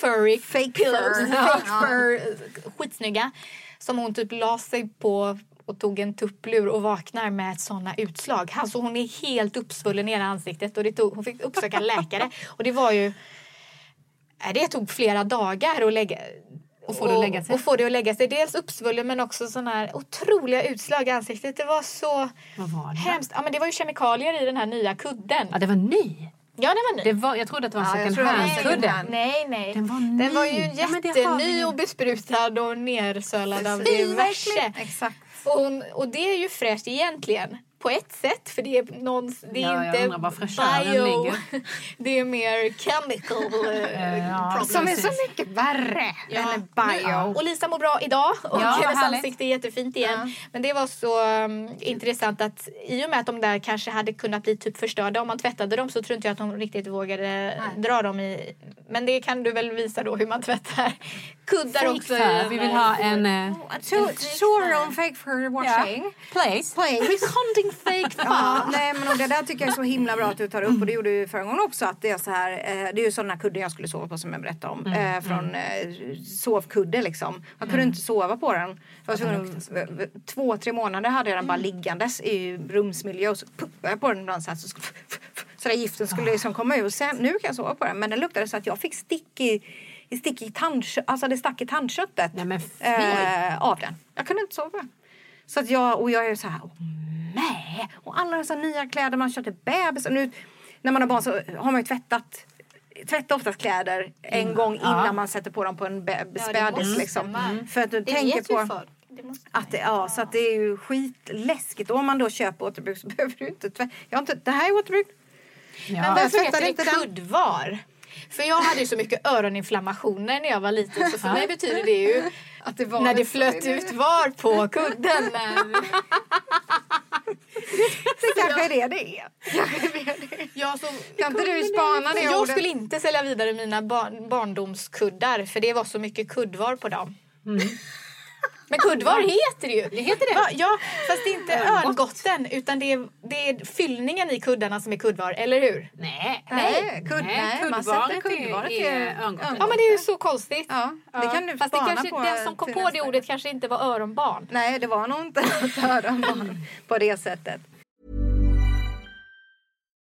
furry Fake pillows. fur. Fake Ja. fur, eh, skitsnygga. Som hon typ la sig på och tog en tupplur och vaknar med såna utslag. Alltså hon är helt uppsvullen i hela ansiktet och det tog, hon fick uppsöka läkare. Och det var ju... Det tog flera dagar att lägga Och få det att lägga sig. Och få det att lägga sig. Dels uppsvullen men också såna här otroliga utslag i ansiktet. Det var så Vad var det? hemskt. Ja, men det var ju kemikalier i den här nya kudden. Ja, det var ny. Ja, den var ny. Det var, jag trodde att det var en Ja, second det hand-kudde. hand. Nej, nej. Den var Den var ny. ju det jätteny och besprutad och nersölad av diverse. Exakt. Och, och det är ju fräscht egentligen. På ett sätt, för det är, någon, det är Ja, jag inte undrar var fräschören ligger. det är mer chemical eh, Ja. Som är så mycket värre Ja. än bio. Och Lisa mår bra idag och Ja, hennes ansikte är jättefint igen. Men det var så um, intressant att i och med att de där kanske hade kunnat bli typ förstörda om man tvättade dem så tror inte jag att de riktigt vågade dra dem i. Men det kan du väl visa då hur man tvättar kuddar Fake också. fur. en, Vi vill ha en... eh, So, sure on fake fur washing. place. Place. Reconding fake Ja, nej, men och det där tycker jag är så himla bra att du tar upp och det gjorde du förra gången också att det är så här, eh, det är ju sådana kudden jag skulle sova på som jag berättade om. Eh, från eh, sovkudde liksom. Jag kunde inte sova på den. Jag var två, tre månader hade jag den bara liggandes i rumsmiljö och så puppade jag på den ibland så här så, så där giften skulle liksom komma ut. Sen, nu kan jag sova på den men den luktade så att jag fick stick i, i stick i alltså det stack i tandköttet Nej, men eh, av den. Jag kunde inte sova. Så att jag, och jag är så här, åh, nej. Och alla dessa nya kläder man köpte bebis. Och nu när man har barn så har man ju tvättat Tvätta oftast kläder en gång innan Ja. man sätter på dem på en be- det spädis. måste liksom. man. För att du Det tänker på folk. Det måste- att det, ja, så att det är ju skitläskigt. Och om man då köper återbruk så behöver du inte tvätta. Jag har inte, det här är återbruk. Ja. Men varför heter det inte kuddvar? För jag hade ju så mycket öroninflammationer när jag var liten så för mig betyder det ju Att det var när det flöt ut var på kudden. Det kanske är det det är. Kanske är det det är. Ja, så... Kan inte du spana det Jag ordet? skulle inte sälja vidare mina barn, barndomskuddar för det var så mycket kuddvar på dem. Men kuddvar heter det ju. Det heter det. Va? Ja, fast det är inte örngotten utan det är, det är fyllningen i kuddarna som är kuddvar, eller hur? Nej. Nej, kudd, nej, kuddvaret kuddvaret är- är örngotten. Ja men det är ju så konstigt. Ja, det kan du Fast det kanske, på den som kom på det ordet kanske inte var öronbarn. Nej, det var nog inte öronbarn på det sättet.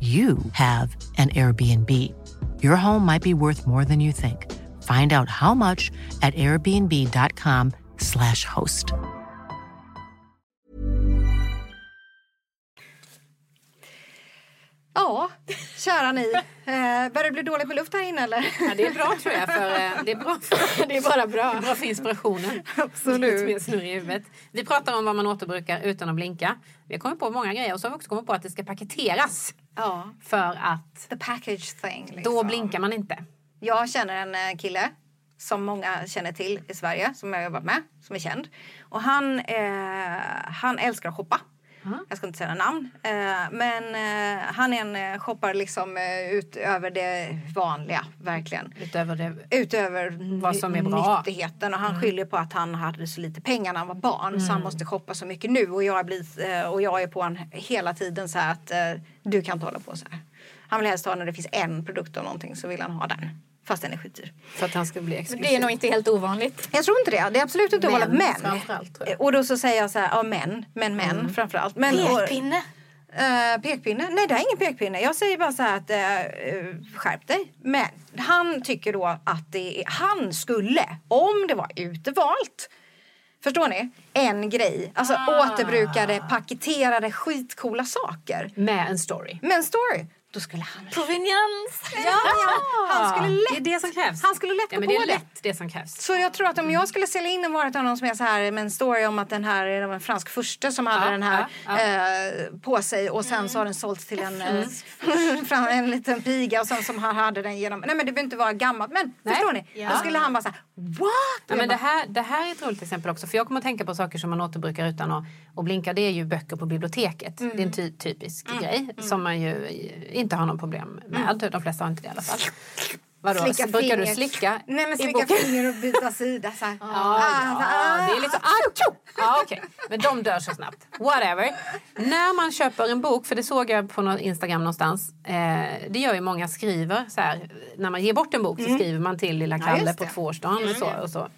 you have an Airbnb. Your home might be worth more than you think. Find out how much at airbnb.com/slash host. Ja, kära ni. Eh, börjar det bli dåligt med luft här inne eller? Ja, det är bra tror jag. För, eh, det, är bra för, det är bara bra. Det är bra för inspirationen. Absolut. Vi pratar om vad man återbrukar utan att blinka. Vi har kommit på många grejer och så har vi också kommit på att det ska paketeras. Ja. För att The package thing. Liksom. då blinkar man inte. Jag känner en eh, kille som många känner till i Sverige, som jag har jobbat med, som är känd. Och han, eh, han älskar att shoppa. Jag ska inte säga namn. Eh, men eh, han är en eh, shoppar liksom utöver det vanliga, verkligen. Utöver det Utöver Vad som är bra. nyttigheten. Och han skyller på att han hade så lite pengar när han var barn så han måste shoppa så mycket nu. Och jag, blir, och jag är på honom hela tiden så här att du kan inte hålla på så här. Han vill helst ha när det finns en produkt av någonting så vill han ha den. Fast den är skitdyr. För att han ska bli Men exklusiv. det är nog inte helt ovanligt. Jag tror inte det. Det är absolut inte Män ovanligt. Men. framförallt. Och då så säger jag så här, ja män, men män framförallt. Men, och- Pekpinne. Eh, pekpinne? Nej, det är ingen pekpinne. Jag säger bara så här att eh, skärp dig. Men han tycker då att det är, han skulle, om det var utevalt, förstår ni? En grej. Alltså återbrukade, paketerade, skitcoola saker. Med en story. Men story, då skulle han... Proveniens. Ja, ja, han skulle lätt, Det är det som krävs. han skulle lätt ja, men det är det. lätt det som krävs. Så jag tror att om jag skulle sälja in en vara till honom som är så här med en story om att den här är en fransk furste som hade Ja, den här ja, Eh, på sig och sen så har den sålts till en, eh, en liten piga och sen som han hade den genom, nej men det behöver inte vara gammalt men Nej. förstår ni? Då skulle han bara säga what? Ja, men det, här, det här är ett roligt exempel också. För jag kommer att tänka på saker som man återbrukar utan att, att blinka. Det är ju böcker på biblioteket. Det är en ty, typisk grej som man ju inte har någon problem med. De flesta har inte det i alla fall. Vadå, Slicka brukar du fingret. slicka Nej men slicka finger och byta sida så här. Ja, Ah, ja, det är liksom... Ah, tjo! ja, okej. Men de dör så snabbt. Whatever. När man köper en bok, för det såg jag på någon Instagram någonstans. Eh, det gör ju många skriver så här. När man ger bort en bok så skriver man till lilla Mm. Ja, Kalle just på tvåårsdagen. och Så, och så.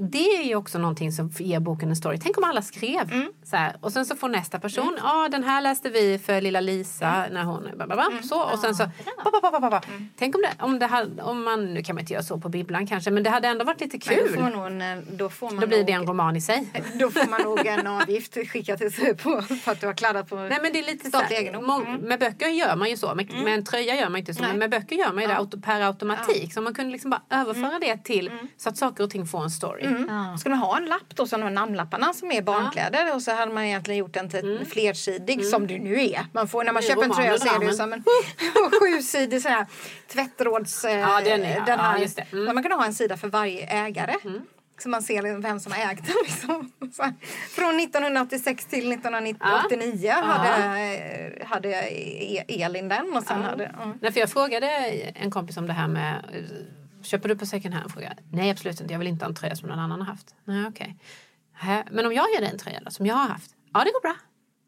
Det är ju också någonting som ger boken en story. Tänk om alla skrev Mm. så här. Och sen så får nästa person, ja den här läste vi för lilla Lisa Mm. när hon... Ba, så, och sen så... Ba, ba, ba, ba, ba, ba. Tänk om det, om det hade, om man, nu kan man inte göra så på bibblan kanske, men det hade ändå varit lite Men Då kul. får, nog en, då, får man Då blir det en roman i sig. då får man nog en avgift skickad till sig på för att du har kladdat på Nej men det är lite så här, Mm. Med böcker gör man ju så, med, med en tröja gör man inte så, Nej. men med böcker gör man ju det auto, per automatik. Så man kunde liksom bara överföra det till så att saker och ting får en story. Mm. Skulle man ha en lapp då som de här namnlapparna som är barnkläder och så hade man egentligen gjort den till flersidig som det nu är. Man får, när man är köper en tröja så är det ju som en sjusidig sån här tvättråds... eh, Ja, den är- ja, här. just det. Mm. Man kan ha en sida för varje ägare. Så man ser liksom vem som har ägt den. Liksom. Så från 1986 till 1989 hade, eh, hade E- Elin den. Och sen hade, mm. Nej, för jag frågade en kompis om det här med Köper du på second hand? Frågade jag. Nej absolut inte, jag vill inte ha en tröja som någon annan har haft. Nej okej. Hä, Men om jag ger dig en tröja då, som jag har haft? Ja det går bra.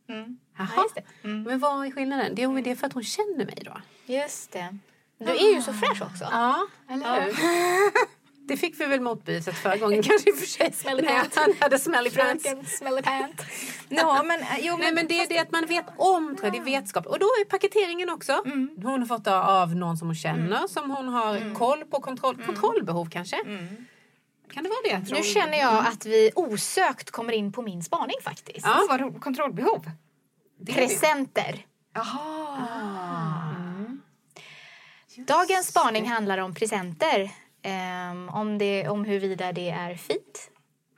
Mm. Jaha. Men vad är skillnaden? Det är det är för att hon känner mig då. Just det. Du är ju så fräsch också. Ja, eller hur? Det fick vi väl motbevisat förra gången kanske i och för sig. Smelly Nej, pants. Han hade smelly pants. Smelly Pant. Ja, men, eh, jo, Nej men det är det att man vet om tror jag, det är vetskap. Och då är paketeringen också. Hon har fått det av någon som hon känner, som hon har koll på, kontroll, kontrollbehov kanske. Kan det vara det? Nu känner jag att vi osökt kommer in på min spaning faktiskt. Ja. Vad. Kontrollbehov. Det är det. Presenter. Dagens spaning handlar om presenter. Ehm, om, det, om huruvida det är fint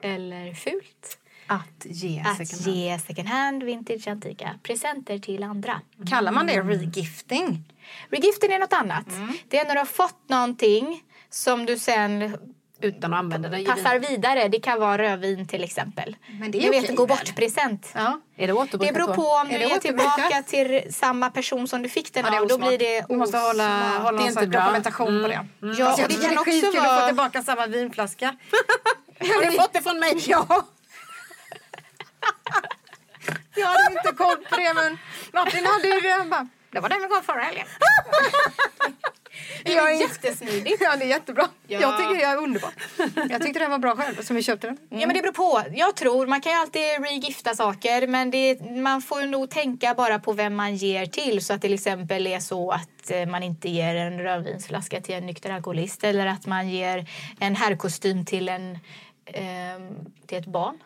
eller fult. Att ge Att second hand. ge second hand, vintage, antika presenter till andra. Kallar man det regifting? Regifting är något annat. Det är när du har fått någonting som du sen Utan att använda det. passar vidare. Det kan vara rödvin till exempel. Men det är Ni vet, okej, gå bort-present. Ja. Är det Det beror på om du är tillbaka till samma person som du fick den Ja, av. Då blir det Du måste hålla, hålla Det är inte dokumentation på det. Ja, Fast och jag det kan också skitkul att få vara... tillbaka samma vinflaska. Har du fått det från mig? Ja. Jag hade inte koll på det men Martin hade ju det. Han bara, Det var den vi gav förra helgen. Det är jättesmidigt. Ja, det är jättebra. Ja. Jag tycker det är underbart. Jag tyckte den var bra själv som vi köpte den. Ja men det beror på. Jag tror, man kan ju alltid regifta saker men det, man får ju nog tänka bara på vem man ger till. Så att det till exempel är så att eh, man inte ger en rödvinsflaska till en nykter alkoholist eller att man ger en herrkostym till en ehm, till ett barn.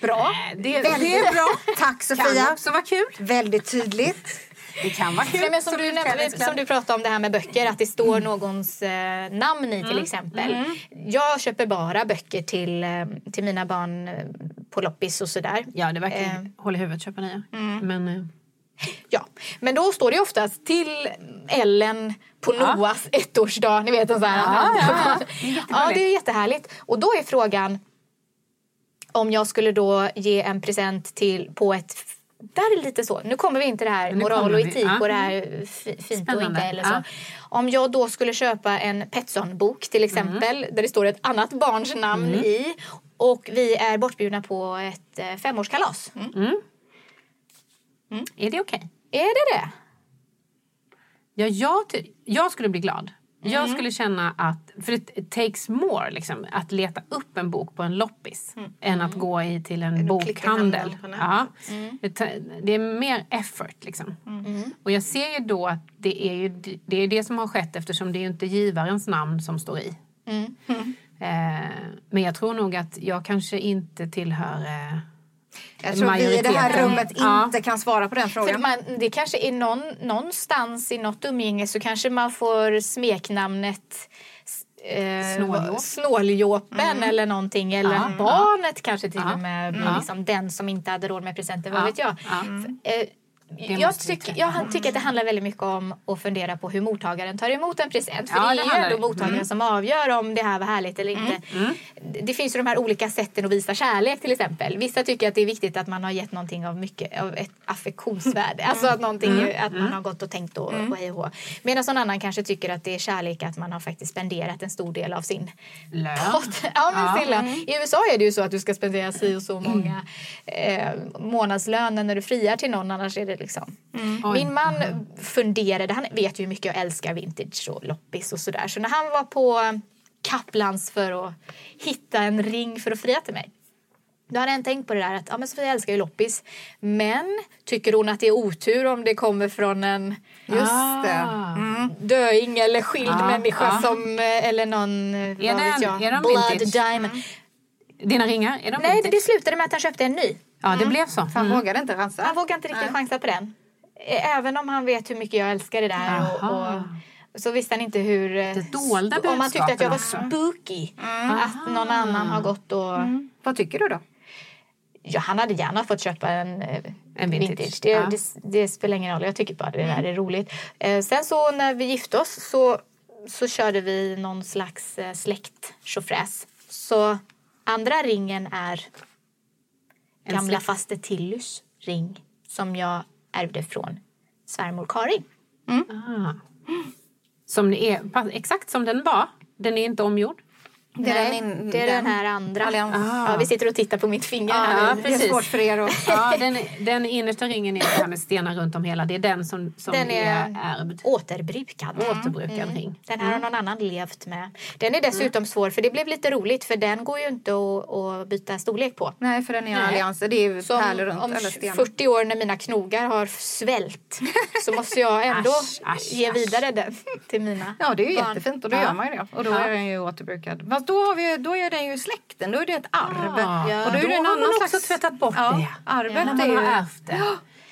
Bra. Det, Väldigt det är bra. Tack Kan Sofia. också vara kul. Väldigt tydligt. Det kan vara kul. Nej, men som, du nämnde, som du pratade om det här med böcker, att det står någons eh, namn i till exempel. Jag köper bara böcker till, eh, till mina barn eh, på loppis och sådär. Ja, det verkar Eh. håll i huvudet köpa nya. Men eh, Ja, men då står det oftast till Ellen på Ja. Noas ettårsdag. Ni vet en sån här. Ja, ja, ja. ja, det är jättehärligt. Och då är frågan om jag skulle då ge en present till på ett där är det lite så. Nu kommer vi in till det här moral och etik ja. och det här fi- fint och Spännande, inte eller så. ja. Om jag då skulle köpa en Petson-bok till exempel där det står ett annat barns namn i och vi är bortbjudna på ett eh, femårskalas. är det okej? Är det det? Ja, jag, jag skulle bli glad. Jag skulle känna att, för det it takes more liksom, att leta upp en bok på en loppis än att gå i till en i bokhandel. Ja. Det, ta- det är mer effort liksom. Och jag ser ju då att det är ju det, är det som har skett eftersom det är ju inte givarens namn som står i. Eh, men jag tror nog att jag kanske inte tillhör eh, Jag tror vi i det här rummet Ja. inte kan svara på den För frågan. man, det kanske är någon, någonstans i något umgänge så kanske man får smeknamnet eh, Snåljåp. snåljåpen eller någonting. Eller Ja. barnet kanske till Ja. och med blir Ja. liksom den som inte hade råd med presenter. Vad Ja. vet jag. Ja. För, eh, jag, tycker, jag tycker att det handlar väldigt mycket om att fundera på hur mottagaren tar emot en present. För Ja, det är ju ändå mottagaren Mm. som avgör om det här var härligt eller inte. Det finns ju de här olika sätten att visa kärlek till exempel. Vissa tycker att det är viktigt att man har gett någonting av mycket av ett affektionsvärde. Alltså att, någonting, att man har gått och tänkt och, och hej och. Medan någon annan kanske tycker att det är kärlek att man har faktiskt spenderat en stor del av sin lön. Ja, men stilla. I USA är det ju så att du ska spendera si och så många eh, månadslöner när du friar till någon. Annars är det liksom. Oj. Min man funderade, han vet ju hur mycket jag älskar vintage och loppis och sådär. Så när han var på Kaplans för att hitta en ring för att fria till mig. Då hade jag tänkt på det där att ja, men Sofia älskar ju loppis. Men tycker hon att det är otur om det kommer från en Just det. mm, döing eller skild Ja, människa ja. som, eh, eller någon, eh, vad det- vet jag, är blood vintage? diamond. Dina ringar, är de Nej, vintage? det slutade med att han köpte en ny. Ja, det blev så. Han vågade inte chansa. Han vågar inte riktigt chansa på den. Även om han vet hur mycket jag älskar det där. Och, och, så visste han inte hur... eh, Det dolda Om han tyckte att jag var spooky. Att någon annan har gått och... Vad tycker du då? Ja, han hade gärna fått köpa en, eh, En vintage, Det, ja. det, det spelar ingen roll. Jag tycker bara det där är roligt. Eh, sen så när vi gifte oss så, så körde vi någon slags eh, släkt Så andra ringen är gamla faste Tillys ring som jag ärvde från svärmor Karin. Ah. Som är, exakt som den var. Den är inte omgjord. Det är Nej, den in- det är den, den här andra. allians. Ja, vi sitter och tittar på mitt finger Ja, här. Det är svårt för er att... Ja, den, den innersta ringen är det här med stenar runt om hela. Det är den som, som Den är är ärvd. återbrukad. Återbrukad ring. Den här har någon annan levt med. Den är dessutom svår för det blev lite roligt för den går ju inte att, att byta storlek på. Nej, för den är Nej. allianser. Det är ju Så pärlor runt om eller stenar. 40 år när mina knogar har svällt så måste jag ändå Asch, asch, ge asch. vidare den till mina Ja, det är ju barn. jättefint och då Ja. gör man ju det. Och då Ja. är den ju återbrukad. Fast då, har vi, då är den ju släkten, då är det ett arv. Ja. Och då är Då det en har annan man också slags... tvättat bort ja, det. Arvet När är man ju... har ärvt det.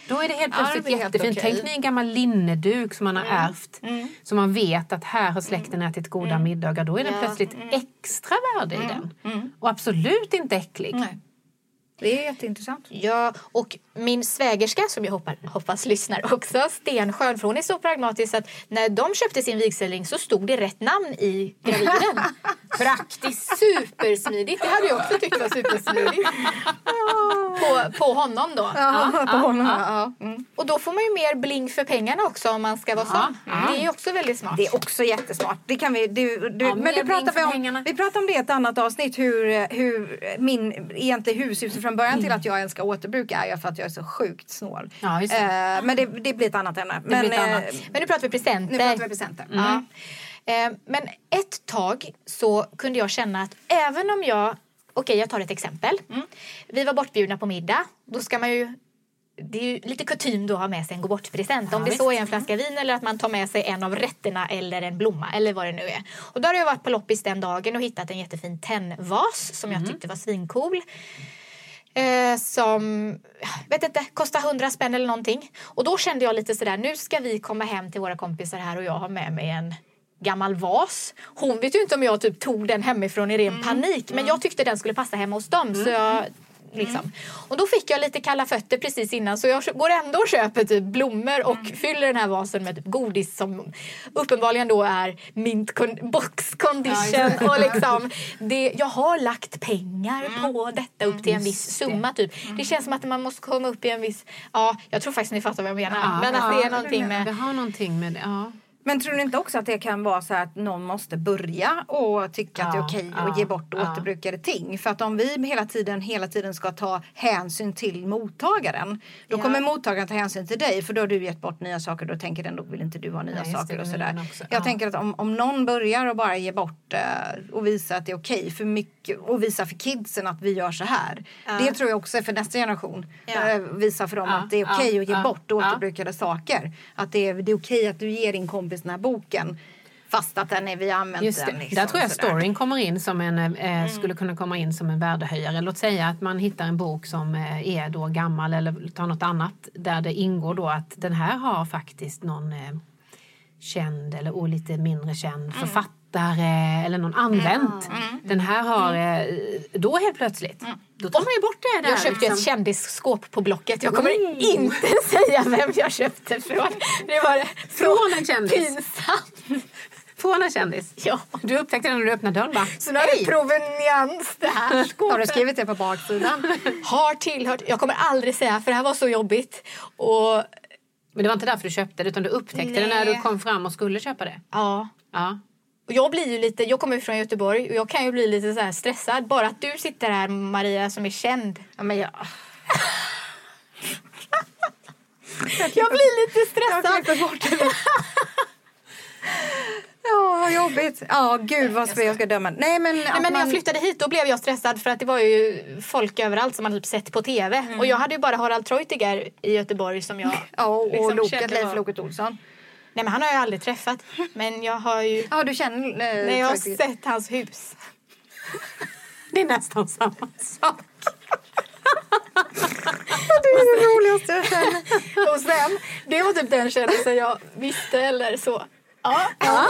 Då är det helt plötsligt Arv är jättefint. okej. Tänk ni en gammal linneduk som man har ärvt. Så man vet att här har släkten ätit goda middagar. Då är den Ja. plötsligt extra värde i den. Och absolut inte äcklig. Nej. Det är jätteintressant. Ja, och min svägerska som jag hoppas, hoppas lyssnar också, stenskön, för hon är så pragmatisk att när de köpte sin vigselring så stod det rätt namn i graviden. Praktiskt, supersmidigt. Det hade jag också tyckt var supersmidigt. På, på honom då. Ja, på honom. Ja. Mm. Och då får man ju mer bling för pengarna också om man ska vara sån. Det är också väldigt smart. Det är också jättesmart. Det kan vi, du, du, Ja, men det pratar vi om. pengarna. Vi pratar om det i ett annat avsnitt. Hur, hur min egentliga huvudsyfte från början till att jag älskar återbruk är ju för att jag är så sjukt snål. Ja, just det. Eh, men det, det blir ett annat ämne. blir Men, ett annat. eh, Men nu pratar vi presenter. nu pratar vi presenter. Ja. Eh, Men ett tag så kunde jag känna att även om jag... Okej, jag tar ett exempel. Vi var bortbjudna på middag. Då ska man ju... Det är ju lite kutym då att ha med sig en gå bort-present. Om det så är en flaska vin eller att man tar med sig en av rätterna eller en blomma eller vad det nu är. Och då har jag varit på loppis den dagen och hittat en jättefin tennvas som jag tyckte var svincool. Eh, som, vet inte, kostar 100 spänn eller någonting. Och då kände jag lite sådär, nu ska vi komma hem till våra kompisar här och jag har med mig en gammal vas. Hon vet ju inte om jag typ tog den hemifrån i ren panik men jag tyckte den skulle passa hemma hos dem. Så jag, liksom. Och då fick jag lite kalla fötter precis innan så jag går ändå och köper typ blommor och fyller den här vasen med typ godis som uppenbarligen då är mint con- box condition. och liksom, det, jag har lagt pengar på detta upp till en viss summa. Typ. Det känns som att man måste komma upp i en viss... Ja, jag tror faktiskt ni fattar vad jag menar. men att det är någonting med... Det har någonting med det. Ja. Men tror ni inte också att det kan vara så att någon måste börja och tycka att det är Ja, okej ja, att ge bort ja. återbrukade ting? För att om vi hela tiden, hela tiden ska ta hänsyn till mottagaren då Ja. kommer mottagaren ta hänsyn till dig för då har du gett bort nya saker då tänker den då vill inte du ha nya saker och sådär. Jag Ja. tänker att om, om någon börjar och bara ge bort eh, och visa att det är okej för mycket och visa för kidsen att vi gör så här. Det tror jag också är för nästa generation. Ja. Eh, visa för dem Ja, att det är okej ja, att ge ja, bort ja. återbrukade saker. Att det är, det är okej att du ger din kompis den här boken fast att den är, vi har använt Just det. den. Liksom, Där tror jag sådär. storyn kommer in som en, eh, skulle kunna komma in som en värdehöjare. Låt säga att man hittar en bok som eh, är då gammal eller tar något annat där det ingår då att den här har faktiskt någon eh, känd eller lite mindre känd författare eller någon använt. Den här har, eh, då helt plötsligt, då tar man ju bort det där. Jag köpte liksom. ett kändisskåp på Blocket. Jag kommer inte säga vem jag köpte från. Det var Från en kändis. pinsamt. Från en kändis. Ja. Du upptäckte det när du öppnade dörren bara, Så nu har det proveniens det här Har du skåpet. skrivit det på baksidan? Har tillhört, jag kommer aldrig säga för det här var så jobbigt. Och Men det var inte därför du köpte det utan du upptäckte det när Nej. du kom fram och skulle köpa det. ja, Ja. Och jag blir ju lite, jag kommer från Göteborg och jag kan ju bli lite så stressad. Bara att du sitter här Maria som är känd. Ja, men jag, Jag blir lite jag stressad. klipper bort det. Ja, vad jobbigt. Ja, gud vad jag ska döma. Nej, men, Nej, men när jag flyttade hit då blev jag stressad för att det var ju folk överallt som man typ sett på TV. Mm. Och jag hade ju bara Harald Treutiger i Göteborg som jag Ja, och liksom Loket, Leif Loket Olsson. Nej men han har jag aldrig träffat. Men jag har ju... Ja, du känner... Eh, Nej, jag har Treutiger. sett hans hus. Det är nästan samma sak. Det är det roligaste jag känner. Och sen, det var typ den kändisen jag visste eller så. Ja, ja.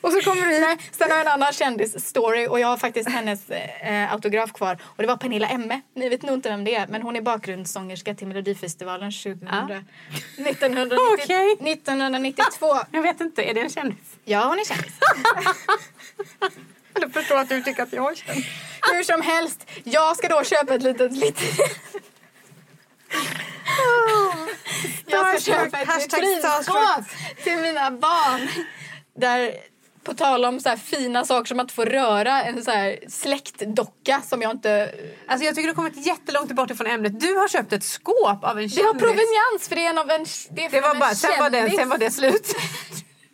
Och så kommer du Nej, sen har jag en annan kändis-story och jag har faktiskt hennes eh, autograf kvar. Och det var Pernilla Emme. Ni vet nog inte vem det är men hon är bakgrundssångerska till Melodifestivalen 2000, 1990, Okej. 1992. Jag vet inte, är det en kändis? Ja, hon är kändis. Jag förstår att du tycker att jag känner. Hur som helst, jag ska då köpa ett litet... litet jag ska köpa ett vitrinskåp till mina barn. Där, på tal om så här fina saker som att få röra, en så här släktdocka som jag inte... Alltså jag tycker du kommit jättelångt bort ifrån ämnet. Du har köpt ett skåp av en kändis. Det har proveniens för det är en av en, det är Det var en bara, sen, var det, sen var det slut.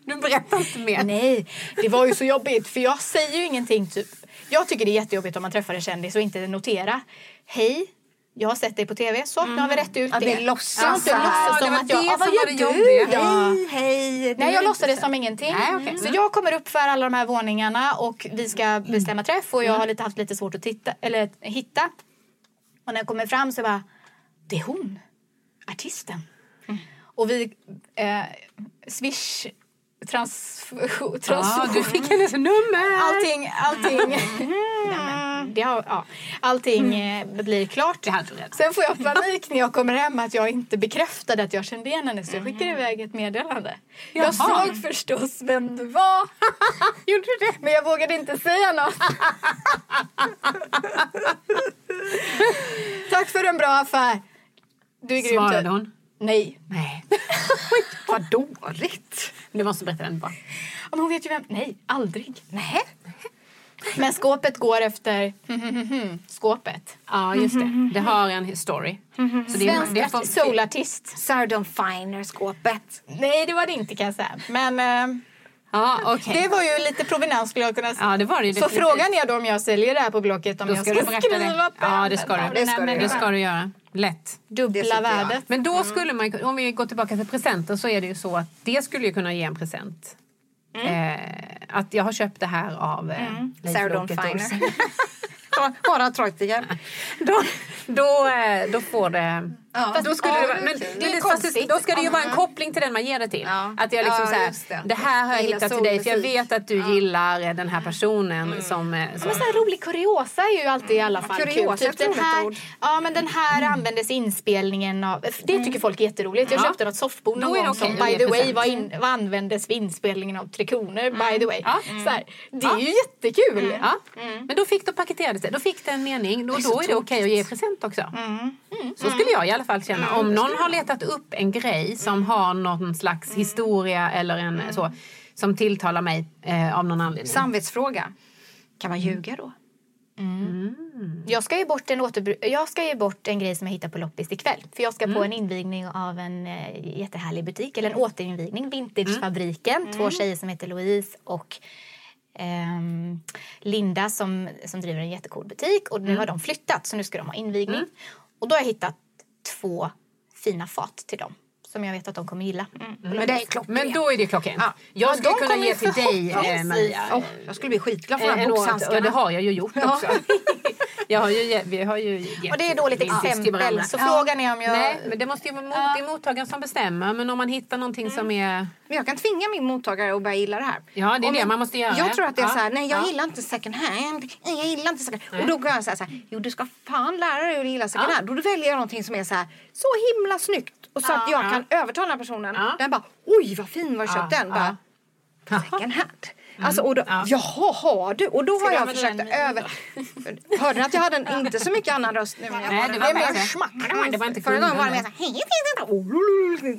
Du berättar inte mer. Nej, det var ju så jobbigt för jag säger ju ingenting typ. Jag tycker det är jättejobbigt om man träffar en kändis och inte notera. Hej, jag har sett dig på tv, så nu har vi rätt ut Ja, det. det låtsas. Ja, låtsas det som att jag, det ah, vad gör det du? Ja. Hej, hej. Nej, jag låtsades som ingenting. Nej, okej. Så jag kommer upp för alla de här våningarna och vi ska bestämma träff och jag har lite, haft lite svårt att titta, eller, hitta. Och när jag kommer fram så bara, det är hon, artisten. Och vi, eh, Swish, trans, trans, Ja, du fick hennes nummer. Allting, allting. Men det har, ja, allting eh, blir klart. Det hade du redan. Sen får jag panik när jag kommer hem att jag inte bekräftade att jag kände igen henne så jag skickade iväg ett meddelande. Jag Jaha. såg förstås vem du var. Gjorde du det? Men jag vågade inte säga något. Tack för en bra affär. Du är grym. Svarade typ. hon? Nej. Nej. Vad dåligt. Du måste berätta den. Ja, Men hon vet ju vem. Nej, aldrig. Nej. Men skåpet går efter skåpet. Ja, just det. Det har en story. Så det, Svensk det soulartist. Sardon Finer-skåpet. Nej, det var det inte kan jag säga. Men eh, Ja, okej. det var ju lite provenans skulle jag kunna säga. Ja, det var det ju Så definitivt. frågan är då om jag säljer det här på Blocket om Då jag ska ska, berätta skriva det. på Ja, det ska du. Det ska du Det göra. ska du göra. Lätt. Det Dubbla tycker jag. värdet. Men då skulle man, om vi går tillbaka till presenter så är det ju så att det skulle ju kunna ge en present. Eh, att jag har köpt det här av eh, Leif Sardon Loket Finer. Harald Treutiger. då, då, eh, då får det... Fast då, skulle Ja, det, vara- men, men Det är det, fast då ska det ju vara en koppling till den man ger det till. Ja. Att jag liksom Ja, så här, det. det här har jag Jag hittat till dig för jag vet att du gillar den här personen som... eh, som Men så här rolig kuriosa är ju alltid i alla fall Kuriosa kul. Typ den här, ja, men den här användes i inspelningen av... Det tycker folk är jätteroligt. Jag Ja. köpte något soffbord någon gång som by the way var, in, var användes vid inspelningen av Tre Kronor. By the way. Ja. Så här, det är ju jättekul. Ja. Men då fick då paketerades det. Då fick det en mening. Då, då är det okej att ge present också. Så skulle jag i alla fall känna. Om någon har letat upp en grej som har någon slags historia eller en så som tilltalar mig eh, av någon anledning. Samvetsfråga. Kan man ljuga då? Jag ska ge bort en återbru- jag ska ge bort en grej som jag hittade på loppis ikväll. För jag ska på en invigning av en eh, jättehärlig butik. Eller en återinvigning. Vintagefabriken. Två tjejer som heter Louise och ehm, Linda som, som driver en jättecool butik. Och nu har de flyttat så nu ska de ha invigning. Och då har jag hittat två fina fat till dem. Som jag vet att de kommer gilla. Men det är klockrent. Men då är det klockrent. Ja. Jag Ja, skulle kunna ge till dig, eh, Maria. Åh, jag skulle bli skitglad för En, de här och det boxhandskarna. har jag ju gjort också. jag har ju, vi har ju Och det är dåligt exempel. Så frågan är om jag... Nej, men det måste ju vara mot, är mottagaren som bestämmer. Men om man hittar någonting som är... Men jag kan tvinga min mottagare att börja gilla det här. Ja, det är Om det man måste göra. Jag tror att det är Ja. så här, nej jag Ja. gillar inte second hand. Nej, jag gillar inte second hand. Och då går jag så här, så här, jo du ska fan lära dig att gilla second Ja. hand. Då väljer jag någonting som är så här, så himla snyggt. Och så att jag Ja. kan övertala personen. Ja. Den bara, oj vad fin, var köpt Ja, den? ja. Bara, second hand. Alltså, och då, Ja. Jaha, har du? Och då Ska har jag försökt över... Hörde ni att jag hade en, inte så mycket annan röst nu? jag Nej, det var mer. Det var inte Förra gången var det mer så här.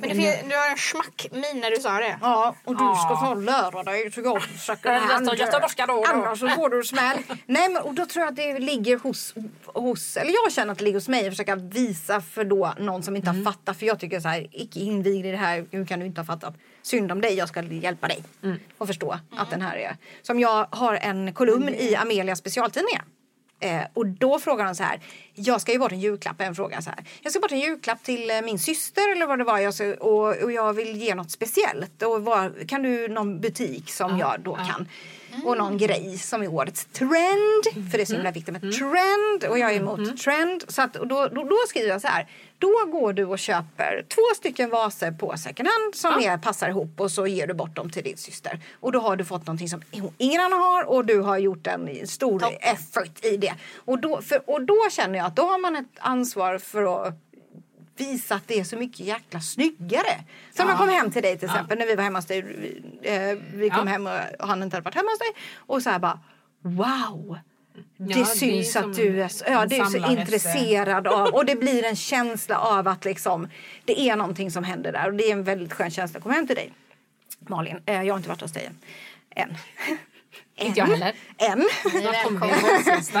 Men det fin- du har en smackmin när du sa det. Ja, och du ska ta och lära dig tycka om second Ja, hand. göteborgska då. Annars så får du smäll. Nej, men och då tror jag att det ligger hos, hos, eller jag känner att det ligger hos mig att försöka visa för då någon som inte har fattat. För jag tycker så här, icke invigd i det här, hur kan du inte ha fattat? Synd om dig, jag ska hjälpa dig. Och förstå att den här är... Som jag har en kolumn i Amelia specialtidningar. Eh, och då frågar de så här, jag ska ju bort en julklapp, en fråga så här. Jag ska bort en julklapp till eh, min syster eller vad det var jag ska, och, och jag vill ge något speciellt. Och vad, kan du någon butik som jag då kan? Och någon grej som är årets trend. För det är så himla viktigt med trend. Och jag är emot trend. Så att, och då, då, då skriver jag så här. Då går du och köper två stycken vaser på second hand som är, passar ihop och så ger du bort dem till din syster. Och då har du fått någonting som ingen annan har och du har gjort en stor effort i det. Och då, för, och då känner jag att då har man ett ansvar för att visa att det är så mycket jäkla snyggare. Som jag kom hem till dig till exempel när vi var hemma hos dig. Vi, eh, vi kom Ja. hem och han inte hade varit hemma hos dig. Och så här bara wow. Det Ja, syns att du är, så- ja, du är så intresserad av och det blir en känsla av att liksom, det är någonting som händer där och det är en väldigt skön känsla att komma hem till dig. Malin, eh, jag har inte varit hos dig än. än. Inte jag heller. Än.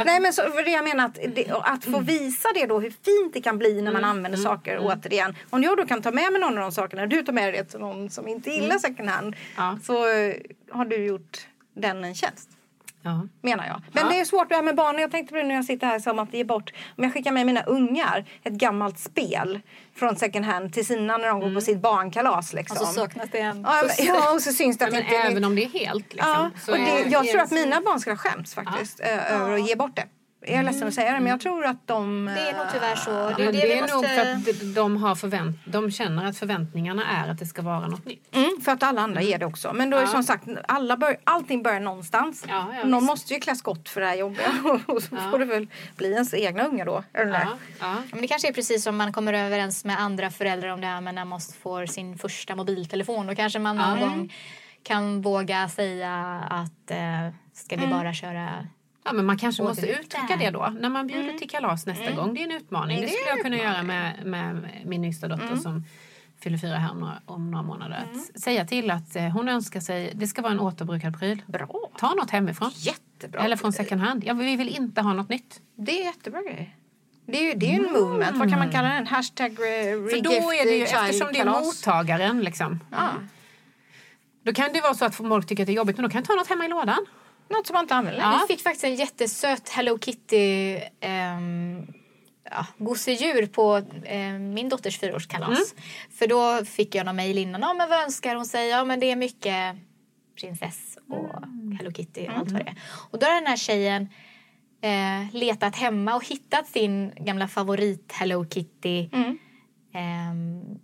Nej men så, för jag menar att, det, att få visa det då hur fint det kan bli när man använder saker återigen. Om jag då kan ta med mig någon av de sakerna, du tar med dig till någon som inte gillar second hand. Så eh, har du gjort den en tjänst. Ja. Menar jag. Men det är svårt det här med barn. Jag tänkte på det när jag sitter här som att ge bort. Om jag skickar med mina ungar ett gammalt spel från second hand till sina när de går på sitt barnkalas. Liksom. Och så saknas det en Ja, men, ja, och så syns det att Men inte även om det är helt liksom, Ja, och det, jag tror att mina barn skulle skäms faktiskt ö- över att ge bort det. Jag är ledsen att säga det men jag tror att de... Det är nog tyvärr så. Ja, Det är men det, det är måste... nog för att de- har förvänt, de känner att förväntningarna är att det ska vara något nytt. Mm, för att alla andra ger det också. Men då är Ja. som sagt, alla bör, allting börjar någonstans. Ja, ja, Någon visst. måste ju klä skott för det här jobbiga. Och så får det väl bli ens egna unga då. Eller? Ja, ja. Men det kanske är precis som man kommer överens med andra föräldrar om det här med när man får sin första mobiltelefon. Då kanske man någon gång kan våga säga att eh, ska vi Mm. bara köra Ja, men man kanske måste uttrycka det då. När man bjuder till kalas nästa gång. Det är en utmaning. Det Det skulle jag kunna göra med, med min yngsta dotter som fyller fyra här om några, om några månader. Att säga till att eh, hon önskar sig, det ska vara en återbrukad pryl. Bra. Ta något hemifrån. Jättebra. Eller från second hand. Ja, vi vill inte ha något nytt. Det är jättebra grej. Det är ju det är en movement. Vad kan man kalla den? Hashtag re- För då är det ju, eftersom det är kalas. mottagaren liksom. Ja. Då kan det vara så att folk tycker att det är jobbigt men då kan jag ta något hemma i lådan. Något som man inte använder. Ja. Vi fick faktiskt en jättesöt Hello Kitty ehm, ja, gosedjur på eh, min dotters fyraårskalas. Mm. För då fick jag någon mejl innan. Ja, men vad önskar hon sig? Ja, men det är mycket prinsess och Mm. Hello Kitty och allt vad det är. Och då har den här tjejen eh, letat hemma och hittat sin gamla favorit Hello Kitty Mm. eh,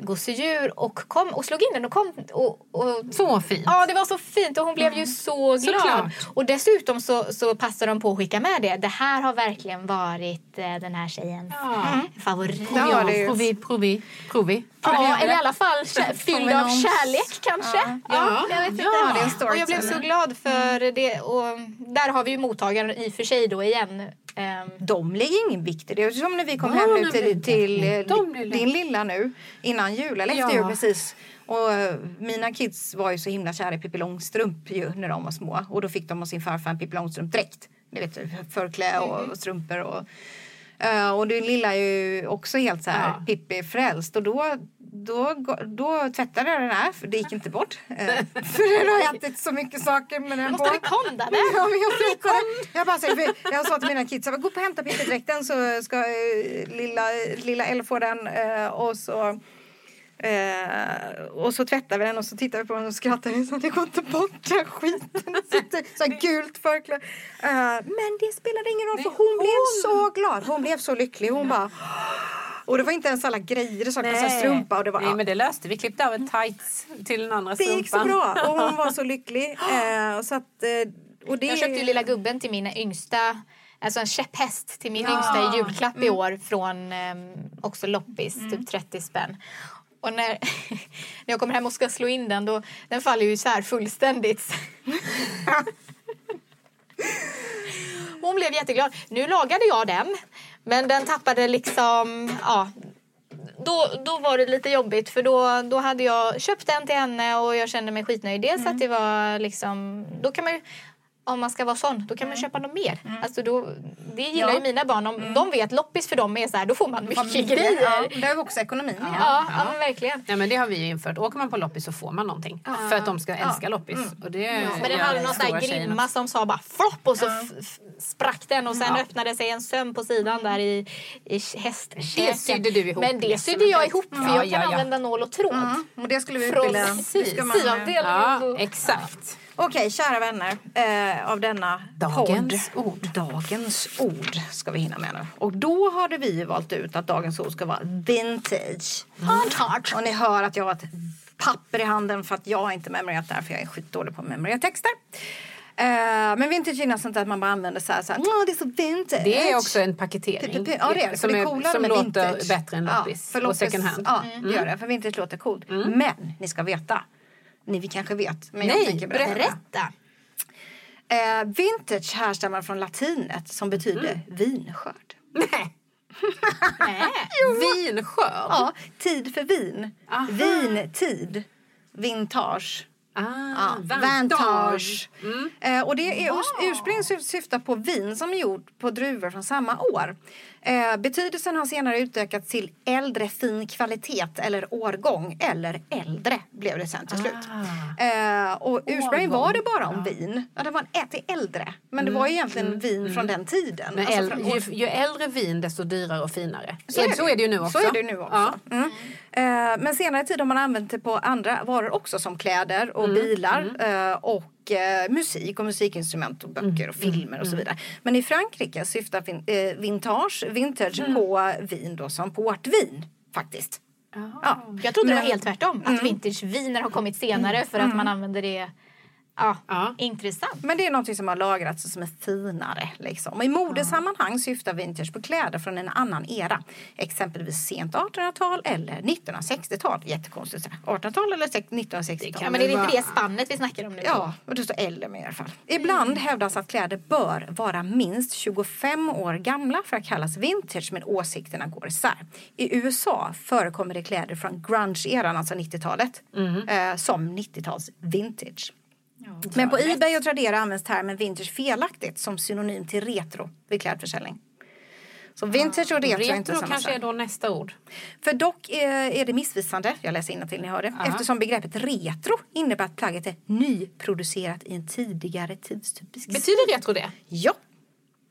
gosedjur och, kom, och slog in den och kom och, och Så fint. Ja, det var så fint och hon blev ju så glad. Såklart. Och dessutom så, så passade de på att skicka med det. Det här har verkligen varit eh, den här tjejens Ja. favorit. Ja, Ja, det provi, provi, provi. Ja, eller i alla fall fylld av kärlek kanske. Ja. jag vet inte. Ja, det är en story och jag blev så glad för det. Och där har vi ju mottagaren i och för sig då igen. Ehm, De lägger ingen vikt i det. Som när vi kom Ja, hem nu till, till eh, de blir din lilla nu innan jul, eller efter Ja. jul precis. Och eh, mina kids var ju så himla kära i Pippi Långstrump ju när de var små. Och då fick de av sin farfar en Pippi Långstrump-dräkt. Ni vet förklä och Mm. strumpor och eh, och din lilla är ju också helt så här Ja. Pippi-frälst. Och då, då, då tvättade jag den här, för det gick inte bort. Eh, för den har ätit så mycket saker med den måste på. vi konda Ja, men jag. Jag, bara, för jag sa till mina kids, jag bara, gå upp och hämta pippidräkten så ska lilla, lilla Elle få den. Och så Eh, och så tvättar vi den och så tittar vi på den och skrattar vi så att det går inte bort den skiten. Det sitter så här gult förkläde. Eh, men det spelade ingen roll för hon blev så glad. Hon blev så lycklig. Hon bara... Och det var inte ens alla grejer. Det saknades en strumpa och det var... Nej, men det löste vi. Klippte av en tights till den andra det strumpan. gick så bra och hon var så lycklig. Eh, så att, eh, och det... Jag köpte ju lilla gubben till min yngsta, alltså en käpphäst till min Ja. yngsta julklapp Mm. i år från ehm, också loppis, typ 30 spänn. Och när, när jag kommer hem och ska slå in den då, den faller ju isär fullständigt. Hon blev jätteglad. Nu lagade jag den, men den tappade liksom, ja, då, då var det lite jobbigt för då, då hade jag köpt den till henne och jag kände mig skitnöjd. Dels att det var liksom, då kan man ju om man ska vara sån, då kan man köpa något mer. Alltså då, det gillar Ja. ju mina barn. Om de vet loppis för dem är så här, då får man mycket Familj- grejer. Ja, det är också ekonomin Ja, ja. ja, men verkligen. Ja, men det har vi ju infört. Åker man på loppis så får man någonting. För att de ska älska loppis. Och det Men den hade någon sån här grimma som sa bara flopp och så sprack den och sen öppnade sig en söm på sidan där i, i hästkäken. Det sydde du ihop Men det sydde jag ihop för Ja, jag kan ja, ja. använda nål och tråd. Mm, och det skulle vi Från utbilda. syavdelningen. Ja, exakt. Okej, kära vänner eh, av denna Dagens podd. ord. Dagens ord ska vi hinna med nu. Och då hade vi valt ut att dagens ord ska vara vintage. Vintage. Och ni hör att jag har ett papper i handen för att jag har inte memorerat det här för jag är skitdålig på att memorera texter. Eh, men vintage är sånt att man bara använder så här, så här "Åh, det är så vintage. Det är också en paketering. P- Ja, det är. Som, det är coolare som med låter vintage. bättre än loppis för och second hand. Ja, det gör det. För vintage låter coolt. Men ni ska veta. Ni vi kanske vet. Men jag Nej, tänker berätta. Berätta. Eh, vintage härstammar från latinet som betyder vinskörd. Nej. Vinskörd? Ja, tid för vin. Aha. Vintid. Vintage. Ah, Ja, vantage. Eh, och det är urs- ursprungligen sy- syftar på vin som är gjort på druvor från samma år. Eh, betydelsen har senare utökats till äldre fin kvalitet eller årgång eller äldre blev det sen till slut. Eh, och ursprungligen var det bara om vin. Ja, det var en ä- till äldre. Men det var egentligen vin från den tiden. Men Alltså äl- från ju, ju äldre vin desto dyrare och finare. Så är, så är det ju nu också. Så är det nu också. Mm. Eh, men senare tid har man använt det på andra varor också som kläder och bilar eh, och eh, musik och musikinstrument och böcker och filmer och så vidare. Men i Frankrike syftar vin, vintage, vintage på vin då som portvin faktiskt. Ja. Jag trodde det var Men- helt tvärtom. Att vintageviner har kommit senare för att man använder det. Ja, Ja. intressant. Men det är något som har lagrats som är finare. Liksom. Och I modesammanhang syftar vintage på kläder från en annan era. Exempelvis sent 1800-tal eller 1960-tal. Jättekonstigt. så här. 1800-tal eller 1960-tal. Ja, men är det inte det spannet vi snackar om nu? Ja, och det står äldre med i alla fall. Ibland hävdas att kläder bör vara minst 25 år gamla för att kallas vintage men åsikterna går isär. I USA förekommer det kläder från grunge-eran, alltså 90-talet, eh, som 90-tals vintage. Men på Ebay och Tradera används termen vintage felaktigt som synonym till retro vid klädförsäljning. Så vintage och retro, är inte Retro samma kanske sak. är då nästa ord. För dock eh, är det missvisande, jag läser till ni hör det, eftersom begreppet retro innebär att plagget är nyproducerat i en tidigare tidstypisk Betyder retro det? Ja.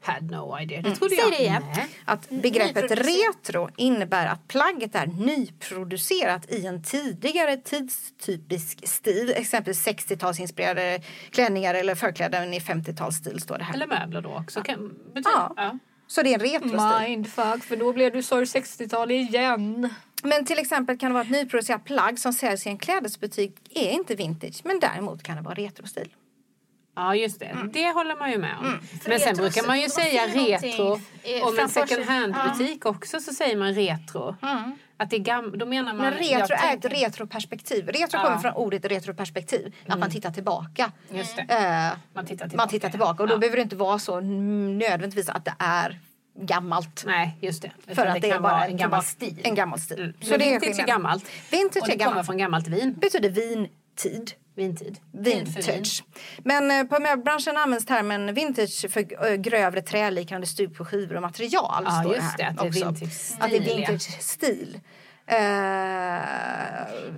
Had no idea. Det trodde Säg jag. det igen. Att begreppet retro innebär att plagget är nyproducerat i en tidigare tidstypisk stil. Exempelvis 60-talsinspirerade klänningar eller förkläden i 50-talsstil står det här. Eller möbler då också. Kan, betyder, Ja. ja. Så det är en retrostil. Mindfuck, för då blev du så 60-tal igen. Men till exempel kan det vara ett nyproducerat plagg som säljs i en klädesbutik är inte vintage men däremot kan det vara retrostil. Ja, just det. Det håller man ju med om. Men retro- sen brukar man ju det säga retro. eh, Om en second hand-butik också så säger man retro. Att det är gam- då menar man... Men retro är ett retroperspektiv. Retro Ja. kommer från ordet retroperspektiv. Att man tittar tillbaka. Just det. Eh, Man tittar tillbaka. man tittar tillbaka och då Ja. behöver det inte vara så nödvändigtvis att det är gammalt. Nej, just det. För Utan att det, är kan bara en gammal stil. En gammal stil. Mm. Så Men det är vintage är gammalt. Vintage Och det är gammalt. kommer från gammalt vin. betyder vintid. Vintid. Vin för vin. Vintage. Men eh, på möbelbranschen används termen vintage för eh, grövre träliknande stup på skivor och material. Ja, står just det, här det, att det är vintage-stil, Att det är ja. vintage-stil. Eh,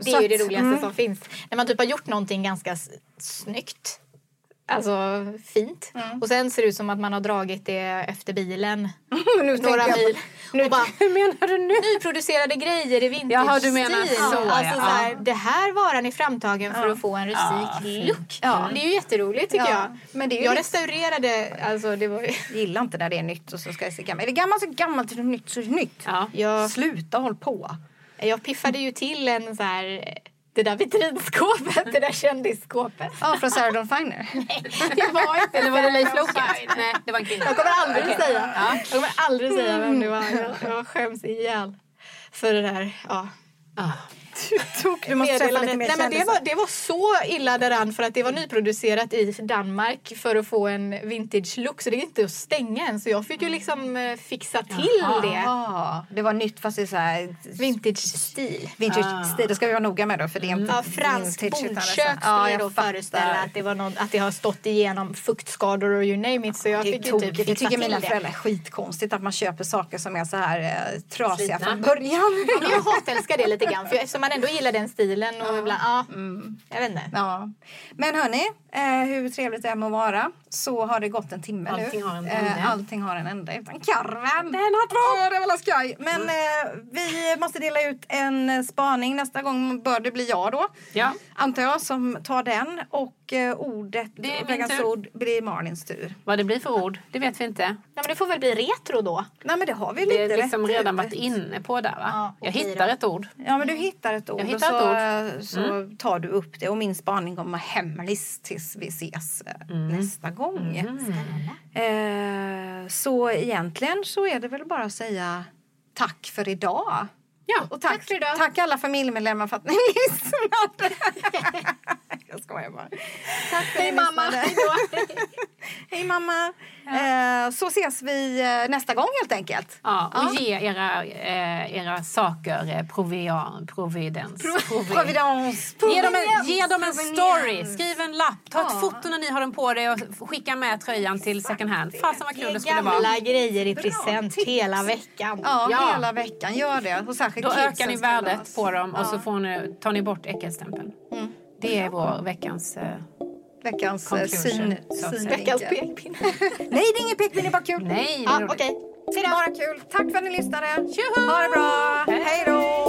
Det är ju det roligaste som finns. När man typ har gjort någonting ganska snyggt. Alltså fint. Och sen ser det ut som att man har dragit det efter bilen. nu några mil. nu- och bara, Hur menar du nu? nyproducerade grejer i vintage Jaha, du menar stil. så, Alltså, ja. så här, Det här varan är framtagen för att få en rustik look. Ja. Det är ju jätteroligt tycker Ja, jag. men det är ju jag restaurerade, alltså det var ju... gillar inte när det är nytt och så ska det se gammalt. Är det gammalt så gammalt, är det nytt så är det nytt. Ja. Jag, Sluta håll på. jag piffade ju till en så här, det där vitrinskåpet, det där kändisskåpet. Ja, från Sarah Dawn Finer. Det var inte Eller var det Leif Loket? Nej, det var en kvinna. Jag kommer aldrig säga. Jag kommer aldrig säga vem det var. Jag, jag skäms ihjäl för det där. Ja. Ah. Tok, du måste träffa lite mer Nej, men det, var, det var så illa däran för att det var nyproducerat i Danmark för att få en vintage look så det är inte att stänga än så jag fick ju liksom eh, fixa till det. Ja, det var nytt fast i så här Vintage-stil. vintage-stil. Det ska vi vara noga med då för det är inte Ja, fransk bondkök det skulle Ja, jag då jag föreställa att det, var någon, att det har stått igenom fuktskador och you name it så jag Det fick ju tokigt. typ Det fixa tycker mina det. föräldrar är skitkonstigt att man köper saker som är så här eh, trasiga Slitna. från början. Ja, jag hatälskar det lite grann för eftersom man ändå gillar den stilen och ibland, ja, jag vet inte. Ja. Men hörni, eh, hur trevligt det än må vara så har det gått en timme Allting nu. har en Eh, allting har en ände utan karven. Den har två! Ja, det var väl skoj. Men eh, vi måste dela ut en spaning. Nästa gång bör det bli jag då. Ja. Antar jag som tar den. Och eh, ordet, Det veckans ord, blir Malins tur. Vad det blir för ord, det vet vi inte. Ja, men det får väl bli retro då. Nej men det har vi Det lite är liksom redan varit inne på där va? Ja, jag hittar ett ord. Ja men du hittar ett ord Jag hittar så, ett så tar du upp det och min spaning kommer hemlis tills vi ses eh, nästa gång. Eh, så egentligen så är det väl bara att säga tack för idag. Ja, Och tack, tack för idag. tack alla familjemedlemmar för att ni lyssnade. Jag skojar bara. Tack för Hej mamma! Hej mamma! Eh, så ses vi eh, nästa gång helt enkelt. Ja, och Ja. ge era, eh, era saker provian, providens. provi- Providence! Ge dem, en, ge dem en story, skriv en lapp, ta ett Ja. foto när ni har den på dig och skicka med tröjan till second hand. Fasen vad kul det skulle Gamla vara. grejer i present hela veckan. Ja, Ja. hela veckan. Gör det. Och särskilt Då ökar ni värdet på dem och så Ja. får ni, tar ni bort äckelstämpeln. Det är vår veckans... Eh, Veckans eh, syn. Veckans pekpinne. Nej, det är ingen pekpinne, bara kul. nej, det är Ja, roligt. då. Bara kul. Tack för att ni lyssnade. Tjoho! Ha det bra. Hej då.